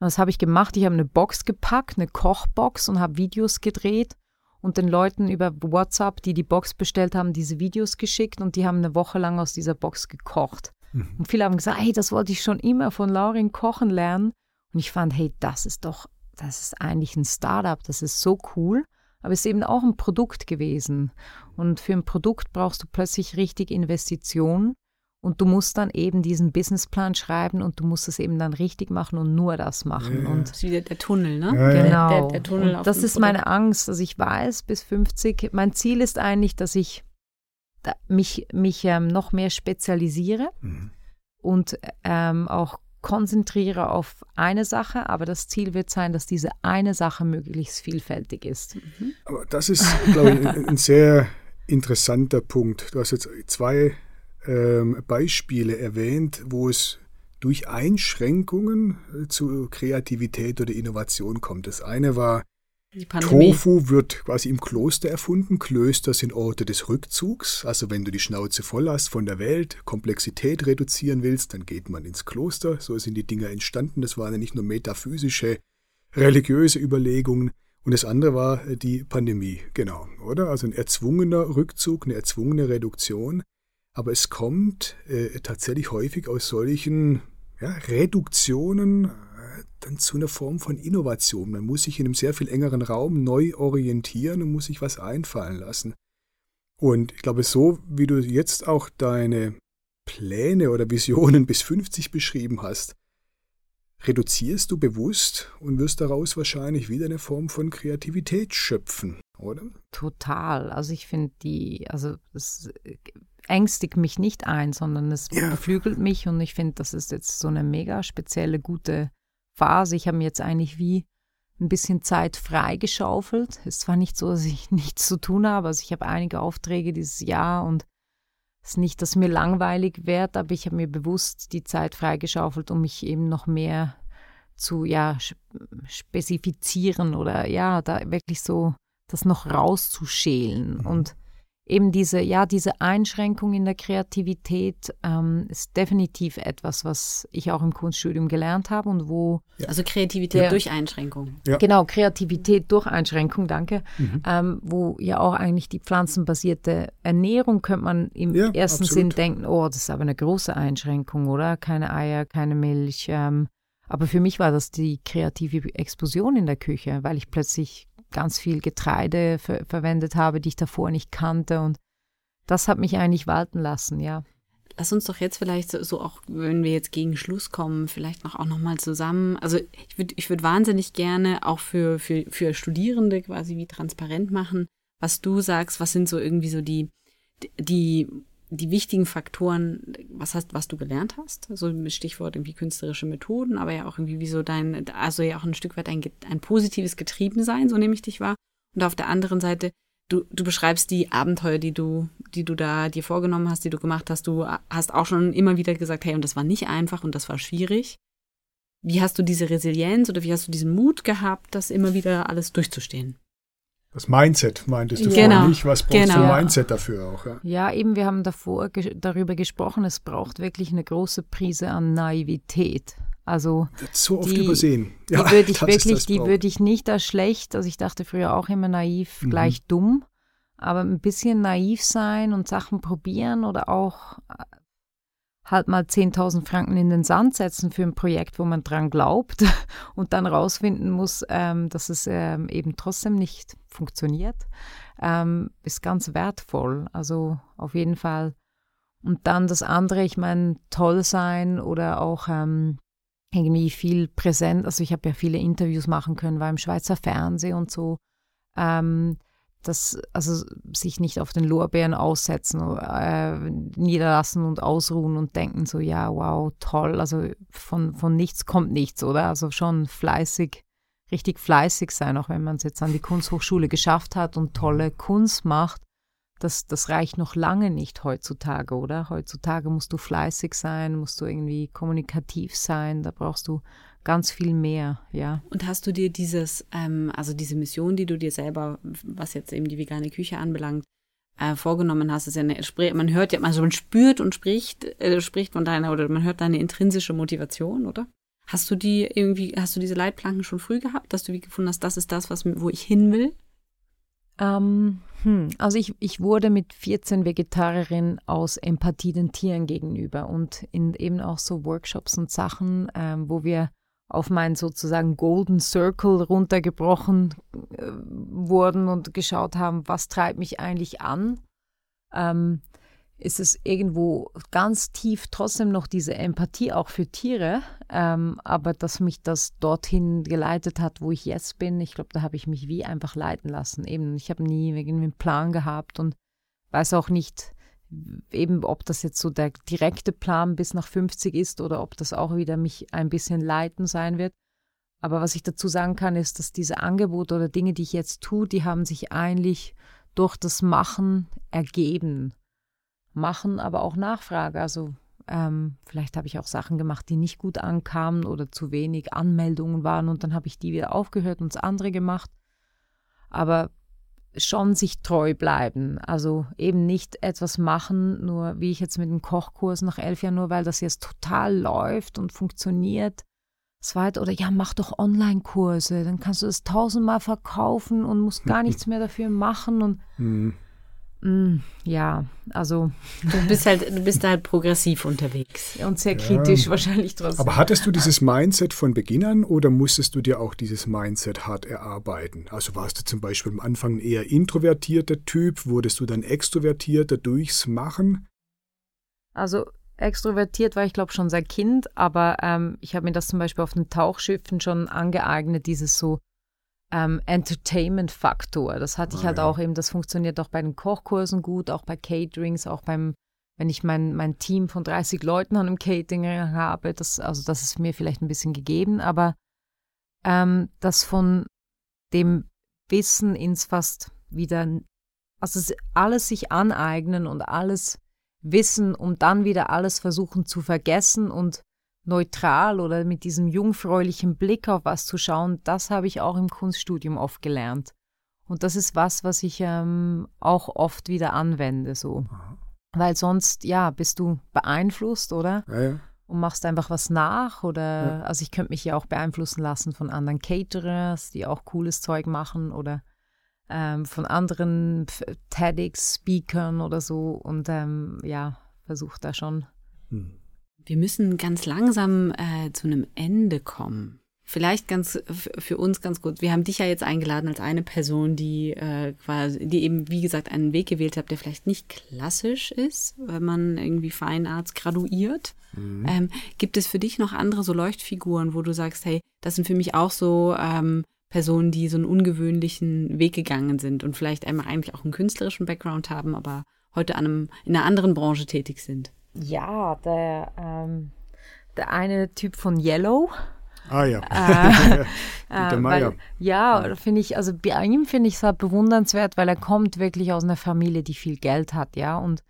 Was habe ich gemacht? Ich habe eine Box gepackt, eine Kochbox und habe Videos gedreht und den Leuten über WhatsApp, die die Box bestellt haben, diese Videos geschickt und die haben eine Woche lang aus dieser Box gekocht. Mhm. Und viele haben gesagt, hey, das wollte ich schon immer von Laurin kochen lernen. Und ich fand, hey, das ist doch, das ist eigentlich ein Startup, das ist so cool. Aber es ist eben auch ein Produkt gewesen. Und für ein Produkt brauchst du plötzlich richtig Investitionen. Und du musst dann eben diesen Businessplan schreiben und du musst es eben dann richtig machen und nur das machen. Ja. Und das ist wieder der Tunnel, ne? Ja. Genau. Der, der Tunnel das ist Produkt. meine Angst. Also ich weiß bis 50, mein Ziel ist eigentlich, dass ich mich, mich ähm, noch mehr spezialisiere mhm. und ähm, auch konzentriere auf eine Sache, aber das Ziel wird sein, dass diese eine Sache möglichst vielfältig ist. Mhm. Aber das ist, glaube ich, ein, ein sehr interessanter Punkt. Du hast jetzt zwei ähm, Beispiele erwähnt, wo es durch Einschränkungen äh, zu Kreativität oder Innovation kommt. Das eine war Tofu wird quasi im Kloster erfunden. Klöster sind Orte des Rückzugs. Also wenn du die Schnauze voll hast von der Welt, Komplexität reduzieren willst, dann geht man ins Kloster. So sind die Dinger entstanden. Das waren ja nicht nur metaphysische, religiöse Überlegungen. Und das andere war äh, die Pandemie, genau, oder? Also ein erzwungener Rückzug, eine erzwungene Reduktion. Aber es kommt äh, tatsächlich häufig aus solchen ja, Reduktionen dann zu einer Form von Innovation. Man muss sich in einem sehr viel engeren Raum neu orientieren und muss sich was einfallen lassen. Und ich glaube, so wie du jetzt auch deine Pläne oder Visionen bis 50 beschrieben hast, reduzierst du bewusst und wirst daraus wahrscheinlich wieder eine Form von Kreativität schöpfen, oder? Total. Also ich finde die, also es ängstigt mich nicht ein, sondern es ja. beflügelt mich und ich finde, das ist jetzt so eine mega spezielle, gute Phase. Ich habe mir jetzt eigentlich wie ein bisschen Zeit freigeschaufelt. Es ist zwar nicht so, dass ich nichts zu tun habe, also ich habe einige Aufträge dieses Jahr und es ist nicht, dass mir langweilig wird, aber ich habe mir bewusst die Zeit freigeschaufelt, um mich eben noch mehr zu ja, spezifizieren oder ja, da wirklich so das noch rauszuschälen. Mhm. Und eben diese, ja, diese Einschränkung in der Kreativität ähm, ist definitiv etwas, was ich auch im Kunststudium gelernt habe und wo. Ja. Also Kreativität der, durch Einschränkung. Ja. Genau, Kreativität durch Einschränkung, danke. Mhm. Ähm, wo ja auch eigentlich die pflanzenbasierte Ernährung, könnte man im ja, ersten absolut. Sinn denken, oh, das ist aber eine große Einschränkung, oder? Keine Eier, keine Milch. Ähm, aber für mich war das die kreative Explosion in der Küche, weil ich plötzlich ganz viel Getreide ver verwendet habe, die ich davor nicht kannte. Und das hat mich eigentlich walten lassen, ja. Lass uns doch jetzt vielleicht so, auch, wenn wir jetzt gegen Schluss kommen, vielleicht noch auch nochmal zusammen. Also ich würde ich würd wahnsinnig gerne auch für, für, für Studierende quasi wie transparent machen, was du sagst, was sind so irgendwie so die, die die wichtigen Faktoren, was hast, was du gelernt hast, so also Stichwort irgendwie künstlerische Methoden, aber ja auch irgendwie wie so dein, also ja auch ein Stück weit ein, ein positives Getriebensein, so nehme ich dich wahr. Und auf der anderen Seite, du, du beschreibst die Abenteuer, die du, die du da dir vorgenommen hast, die du gemacht hast. Du hast auch schon immer wieder gesagt, hey, und das war nicht einfach und das war schwierig. Wie hast du diese Resilienz oder wie hast du diesen Mut gehabt, das immer wieder alles durchzustehen? Das Mindset meintest du genau. vorhin nicht. Was brauchst genau. du Mindset dafür auch? Ja, ja eben, wir haben davor ge darüber gesprochen, es braucht wirklich eine große Prise an Naivität. Also Wird so oft die, übersehen. Ja, die würde ich wirklich, die würde ich nicht als schlecht, also ich dachte früher auch immer naiv mhm. gleich dumm, aber ein bisschen naiv sein und Sachen probieren oder auch halt mal 10.000 Franken in den Sand setzen für ein Projekt, wo man dran glaubt und dann rausfinden muss, ähm, dass es ähm, eben trotzdem nicht funktioniert, ähm, ist ganz wertvoll. Also auf jeden Fall. Und dann das andere, ich meine, toll sein oder auch ähm, irgendwie viel präsent. Also ich habe ja viele Interviews machen können, war im Schweizer Fernsehen und so. Ähm, das, also sich nicht auf den Lorbeeren aussetzen, äh, niederlassen und ausruhen und denken so, ja, wow, toll, also von, von nichts kommt nichts, oder? Also schon fleißig, richtig fleißig sein, auch wenn man es jetzt an die Kunsthochschule geschafft hat und tolle Kunst macht, das, das reicht noch lange nicht heutzutage, oder? Heutzutage musst du fleißig sein, musst du irgendwie kommunikativ sein, da brauchst du ganz viel mehr, ja. Und hast du dir dieses, ähm, also diese Mission, die du dir selber, was jetzt eben die vegane Küche anbelangt, äh, vorgenommen hast, ist ja eine, man hört ja, also man spürt und spricht, äh, spricht von deiner, oder man hört deine intrinsische Motivation, oder? Hast du die irgendwie, hast du diese Leitplanken schon früh gehabt, dass du wie gefunden hast, das ist das, was, wo ich hin will? Ähm, hm, also ich, ich wurde mit 14 Vegetarierin aus Empathie den Tieren gegenüber und in eben auch so Workshops und Sachen, ähm, wo wir auf meinen sozusagen Golden Circle runtergebrochen äh, wurden und geschaut haben, was treibt mich eigentlich an, ähm, ist es irgendwo ganz tief trotzdem noch diese Empathie auch für Tiere, ähm, aber dass mich das dorthin geleitet hat, wo ich jetzt bin, ich glaube, da habe ich mich wie einfach leiten lassen. Eben, ich habe nie irgendwie einen Plan gehabt und weiß auch nicht, eben ob das jetzt so der direkte Plan bis nach 50 ist oder ob das auch wieder mich ein bisschen leiten sein wird. Aber was ich dazu sagen kann, ist, dass diese Angebote oder Dinge, die ich jetzt tue, die haben sich eigentlich durch das Machen ergeben. Machen, aber auch Nachfrage. Also ähm, vielleicht habe ich auch Sachen gemacht, die nicht gut ankamen oder zu wenig Anmeldungen waren und dann habe ich die wieder aufgehört und das andere gemacht. aber schon sich treu bleiben. Also eben nicht etwas machen, nur wie ich jetzt mit dem Kochkurs nach elf Jahren, nur weil das jetzt total läuft und funktioniert. Zweit oder ja, mach doch Online-Kurse, dann kannst du das tausendmal verkaufen und musst gar nichts mehr dafür machen und mhm. Ja, also. Du bist halt, du bist halt progressiv unterwegs. Und sehr kritisch ja. wahrscheinlich trotzdem. Aber hattest du dieses Mindset von Beginn an oder musstest du dir auch dieses Mindset hart erarbeiten? Also warst du zum Beispiel am Anfang eher introvertierter Typ, wurdest du dann extrovertierter durchs Machen? Also extrovertiert war ich glaube schon seit Kind, aber ähm, ich habe mir das zum Beispiel auf den Tauchschiffen schon angeeignet, dieses so ähm, Entertainment-Faktor. Das hatte ich halt ah, ja. auch eben, das funktioniert auch bei den Kochkursen gut, auch bei Caterings, auch beim, wenn ich mein, mein Team von 30 Leuten an einem Catering habe, das, also das ist mir vielleicht ein bisschen gegeben, aber ähm, das von dem Wissen ins fast wieder, also alles sich aneignen und alles wissen, um dann wieder alles versuchen zu vergessen und neutral oder mit diesem jungfräulichen Blick auf was zu schauen, das habe ich auch im Kunststudium oft gelernt. Und das ist was, was ich ähm, auch oft wieder anwende, so. Aha. Weil sonst, ja, bist du beeinflusst, oder? Ja, ja. Und machst einfach was nach oder, ja. also ich könnte mich ja auch beeinflussen lassen von anderen Caterers, die auch cooles Zeug machen oder ähm, von anderen TEDx-Speakern oder so und ähm, ja, versuche da schon hm wir müssen ganz langsam äh, zu einem Ende kommen. Vielleicht ganz für uns ganz gut. Wir haben dich ja jetzt eingeladen als eine Person, die äh, quasi, die eben, wie gesagt, einen Weg gewählt hat, der vielleicht nicht klassisch ist, wenn man irgendwie Feinarzt graduiert. Mhm. Ähm, gibt es für dich noch andere so Leuchtfiguren, wo du sagst, hey, das sind für mich auch so ähm, Personen, die so einen ungewöhnlichen Weg gegangen sind und vielleicht einmal eigentlich auch einen künstlerischen Background haben, aber heute an einem, in einer anderen Branche tätig sind? Ja, der, ähm, der eine Typ von Yellow. Ah ja. Äh, äh, weil, ja, ja. finde ich, also bei ihm finde ich es halt bewundernswert, weil er kommt wirklich aus einer Familie, die viel Geld hat, ja. Und,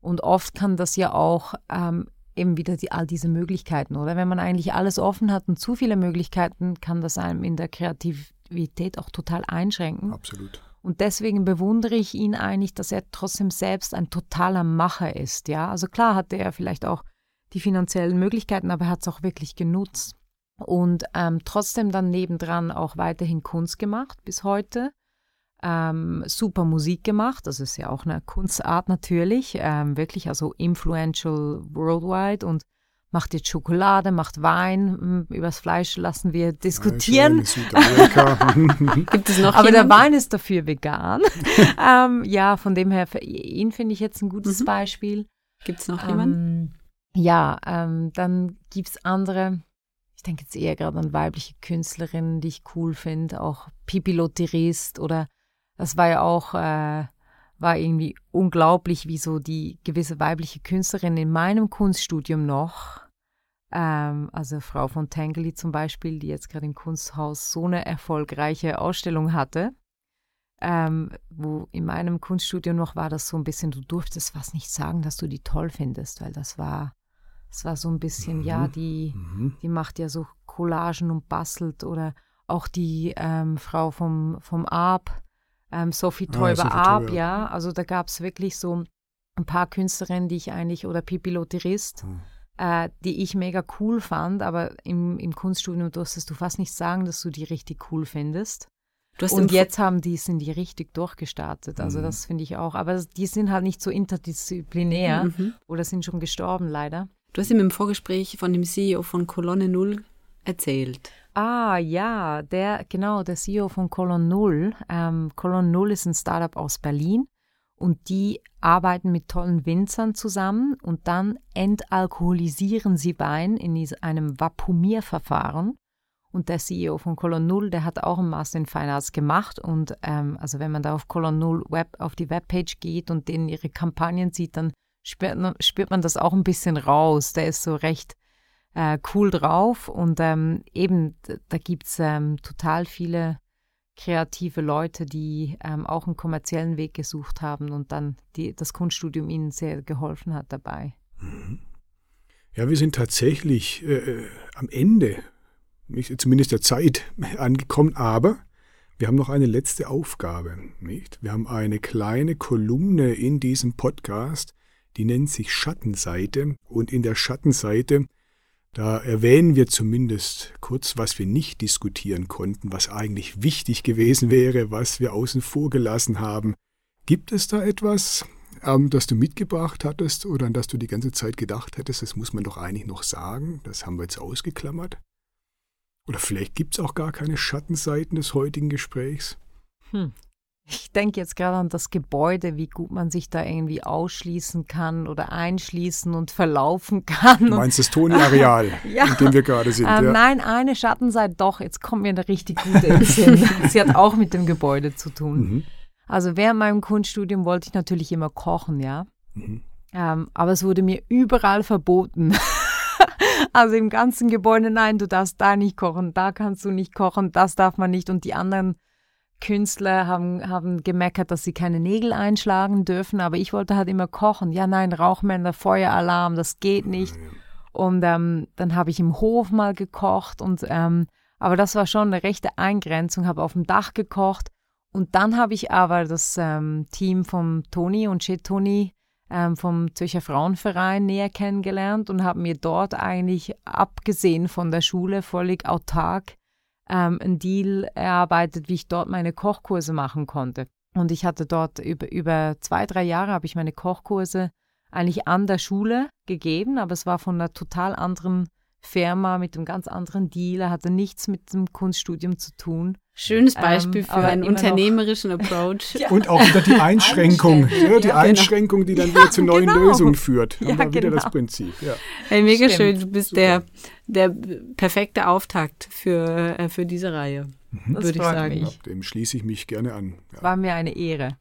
und oft kann das ja auch ähm, eben wieder die, all diese Möglichkeiten, oder? Wenn man eigentlich alles offen hat und zu viele Möglichkeiten, kann das einem in der Kreativität auch total einschränken. Absolut. Und deswegen bewundere ich ihn eigentlich, dass er trotzdem selbst ein totaler Macher ist. Ja, also klar hatte er vielleicht auch die finanziellen Möglichkeiten, aber er hat es auch wirklich genutzt. Und ähm, trotzdem dann nebendran auch weiterhin Kunst gemacht bis heute. Ähm, super Musik gemacht, das ist ja auch eine Kunstart natürlich, ähm, wirklich also influential worldwide und macht jetzt Schokolade, macht Wein, hm, übers Fleisch lassen wir diskutieren. Gibt es noch Aber jemand? der Wein ist dafür vegan. ähm, ja, von dem her, für ihn finde ich jetzt ein gutes mhm. Beispiel. Gibt es noch ähm, jemanden? Ja, ähm, dann gibt es andere, ich denke jetzt eher gerade an weibliche Künstlerinnen, die ich cool finde, auch Pipi Lotterist oder das war ja auch äh, war irgendwie unglaublich, wie so die gewisse weibliche Künstlerin in meinem Kunststudium noch, ähm, also Frau von Tangeli zum Beispiel, die jetzt gerade im Kunsthaus so eine erfolgreiche Ausstellung hatte, ähm, wo in meinem Kunststudium noch war das so ein bisschen, du durftest was nicht sagen, dass du die toll findest, weil das war, das war so ein bisschen, mhm. ja, die, mhm. die macht ja so Collagen und bastelt oder auch die ähm, Frau vom, vom Arp, ähm, Sophie Teuber ah, Arp, ja. Also da gab es wirklich so ein paar Künstlerinnen, die ich eigentlich, oder Pipi Lotterist, hm. äh, die ich mega cool fand, aber im, im Kunststudium durftest du fast nicht sagen, dass du die richtig cool findest. Und jetzt haben die, sind die richtig durchgestartet. Also mhm. das finde ich auch. Aber die sind halt nicht so interdisziplinär mhm. oder sind schon gestorben, leider. Du hast ihm im Vorgespräch von dem CEO von Kolonne Null erzählt. Ah ja, der, genau, der CEO von Colon Null. Ähm, Colon Null ist ein Startup aus Berlin und die arbeiten mit tollen Winzern zusammen und dann entalkoholisieren sie Wein in einem Vapumierverfahren. Und der CEO von Colon Null, der hat auch einen Master in Fine Arts gemacht. Und ähm, also wenn man da auf Colon Null Web, auf die Webpage geht und denen ihre Kampagnen sieht, dann spürt, spürt man das auch ein bisschen raus. Der ist so recht äh, cool drauf. Und ähm, eben, da gibt es ähm, total viele kreative Leute, die ähm, auch einen kommerziellen Weg gesucht haben und dann die, das Kunststudium ihnen sehr geholfen hat dabei. Mhm. Ja, wir sind tatsächlich äh, äh, am Ende, zumindest der Zeit, angekommen, aber Wir haben noch eine letzte Aufgabe, nicht? Wir haben eine kleine Kolumne in diesem Podcast, die nennt sich Schattenseite. Und in der Schattenseite, da erwähnen wir zumindest kurz, was wir nicht diskutieren konnten, was eigentlich wichtig gewesen wäre, was wir außen vor gelassen haben. Gibt es da etwas, ähm, das du mitgebracht hattest oder an das du die ganze Zeit gedacht hättest, das muss man doch eigentlich noch sagen, das haben wir jetzt ausgeklammert? Oder vielleicht gibt es auch gar keine Schattenseiten des heutigen Gesprächs? Hm. Ich denke jetzt gerade an das Gebäude, wie gut man sich da irgendwie ausschließen kann oder einschließen und verlaufen kann. Du meinst das Toni-Areal, ja. in dem wir gerade sind? Ähm, ja. Nein, eine Schattenseite doch. Jetzt kommt mir eine richtig gute in Sinn. Sie hat auch mit dem Gebäude zu tun. Mhm. Also während meinem Kunststudium wollte ich natürlich immer kochen, ja. Mhm. Ähm, aber es wurde mir überall verboten. also im ganzen Gebäude, nein, du darfst da nicht kochen, da kannst du nicht kochen, das darf man nicht. Und die anderen Künstler haben, haben gemeckert, dass sie keine Nägel einschlagen dürfen, aber ich wollte halt immer kochen. Ja, nein, Rauchmelder, Feueralarm, das geht nicht. Und ähm, dann habe ich im Hof mal gekocht und ähm, aber das war schon eine rechte Eingrenzung, habe auf dem Dach gekocht und dann habe ich aber das ähm, Team vom Toni und Chez Toni ähm, vom Zürcher Frauenverein näher kennengelernt und habe mir dort eigentlich, abgesehen von der Schule, völlig autark ähm, einen Deal erarbeitet, wie ich dort meine Kochkurse machen konnte. Und ich hatte dort über, über zwei, drei Jahre habe ich meine Kochkurse eigentlich an der Schule gegeben, aber es war von einer total anderen Firma mit einem ganz anderen Deal. Er hatte nichts mit dem Kunststudium zu tun. Schönes Beispiel ähm, für einen unternehmerischen noch. Approach. ja. Und auch wieder die Einschränkung, ja, die ja, Einschränkung, genau. die dann wieder zu neuen genau. Lösungen führt. Haben wir wieder das genau. Prinzip. Ja. Hey, mega Stimmt. schön. Du bist der, der perfekte Auftakt für, äh, für diese Reihe, mhm. würde ich sagen. Dem schließe ich mich gerne an. War mir eine Ehre.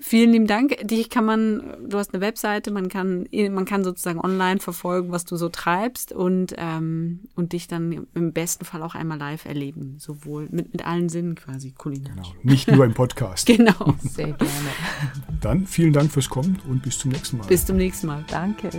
Vielen lieben Dank. Dich kann man, du hast eine Webseite, man kann, man kann sozusagen online verfolgen, was du so treibst und, ähm, und dich dann im besten Fall auch einmal live erleben. Sowohl mit, mit allen Sinnen quasi kulinarisch. Genau. Nicht nur im Podcast. genau. Sehr gerne. Dann vielen Dank fürs Kommen und bis zum nächsten Mal. Bis zum nächsten Mal. Danke.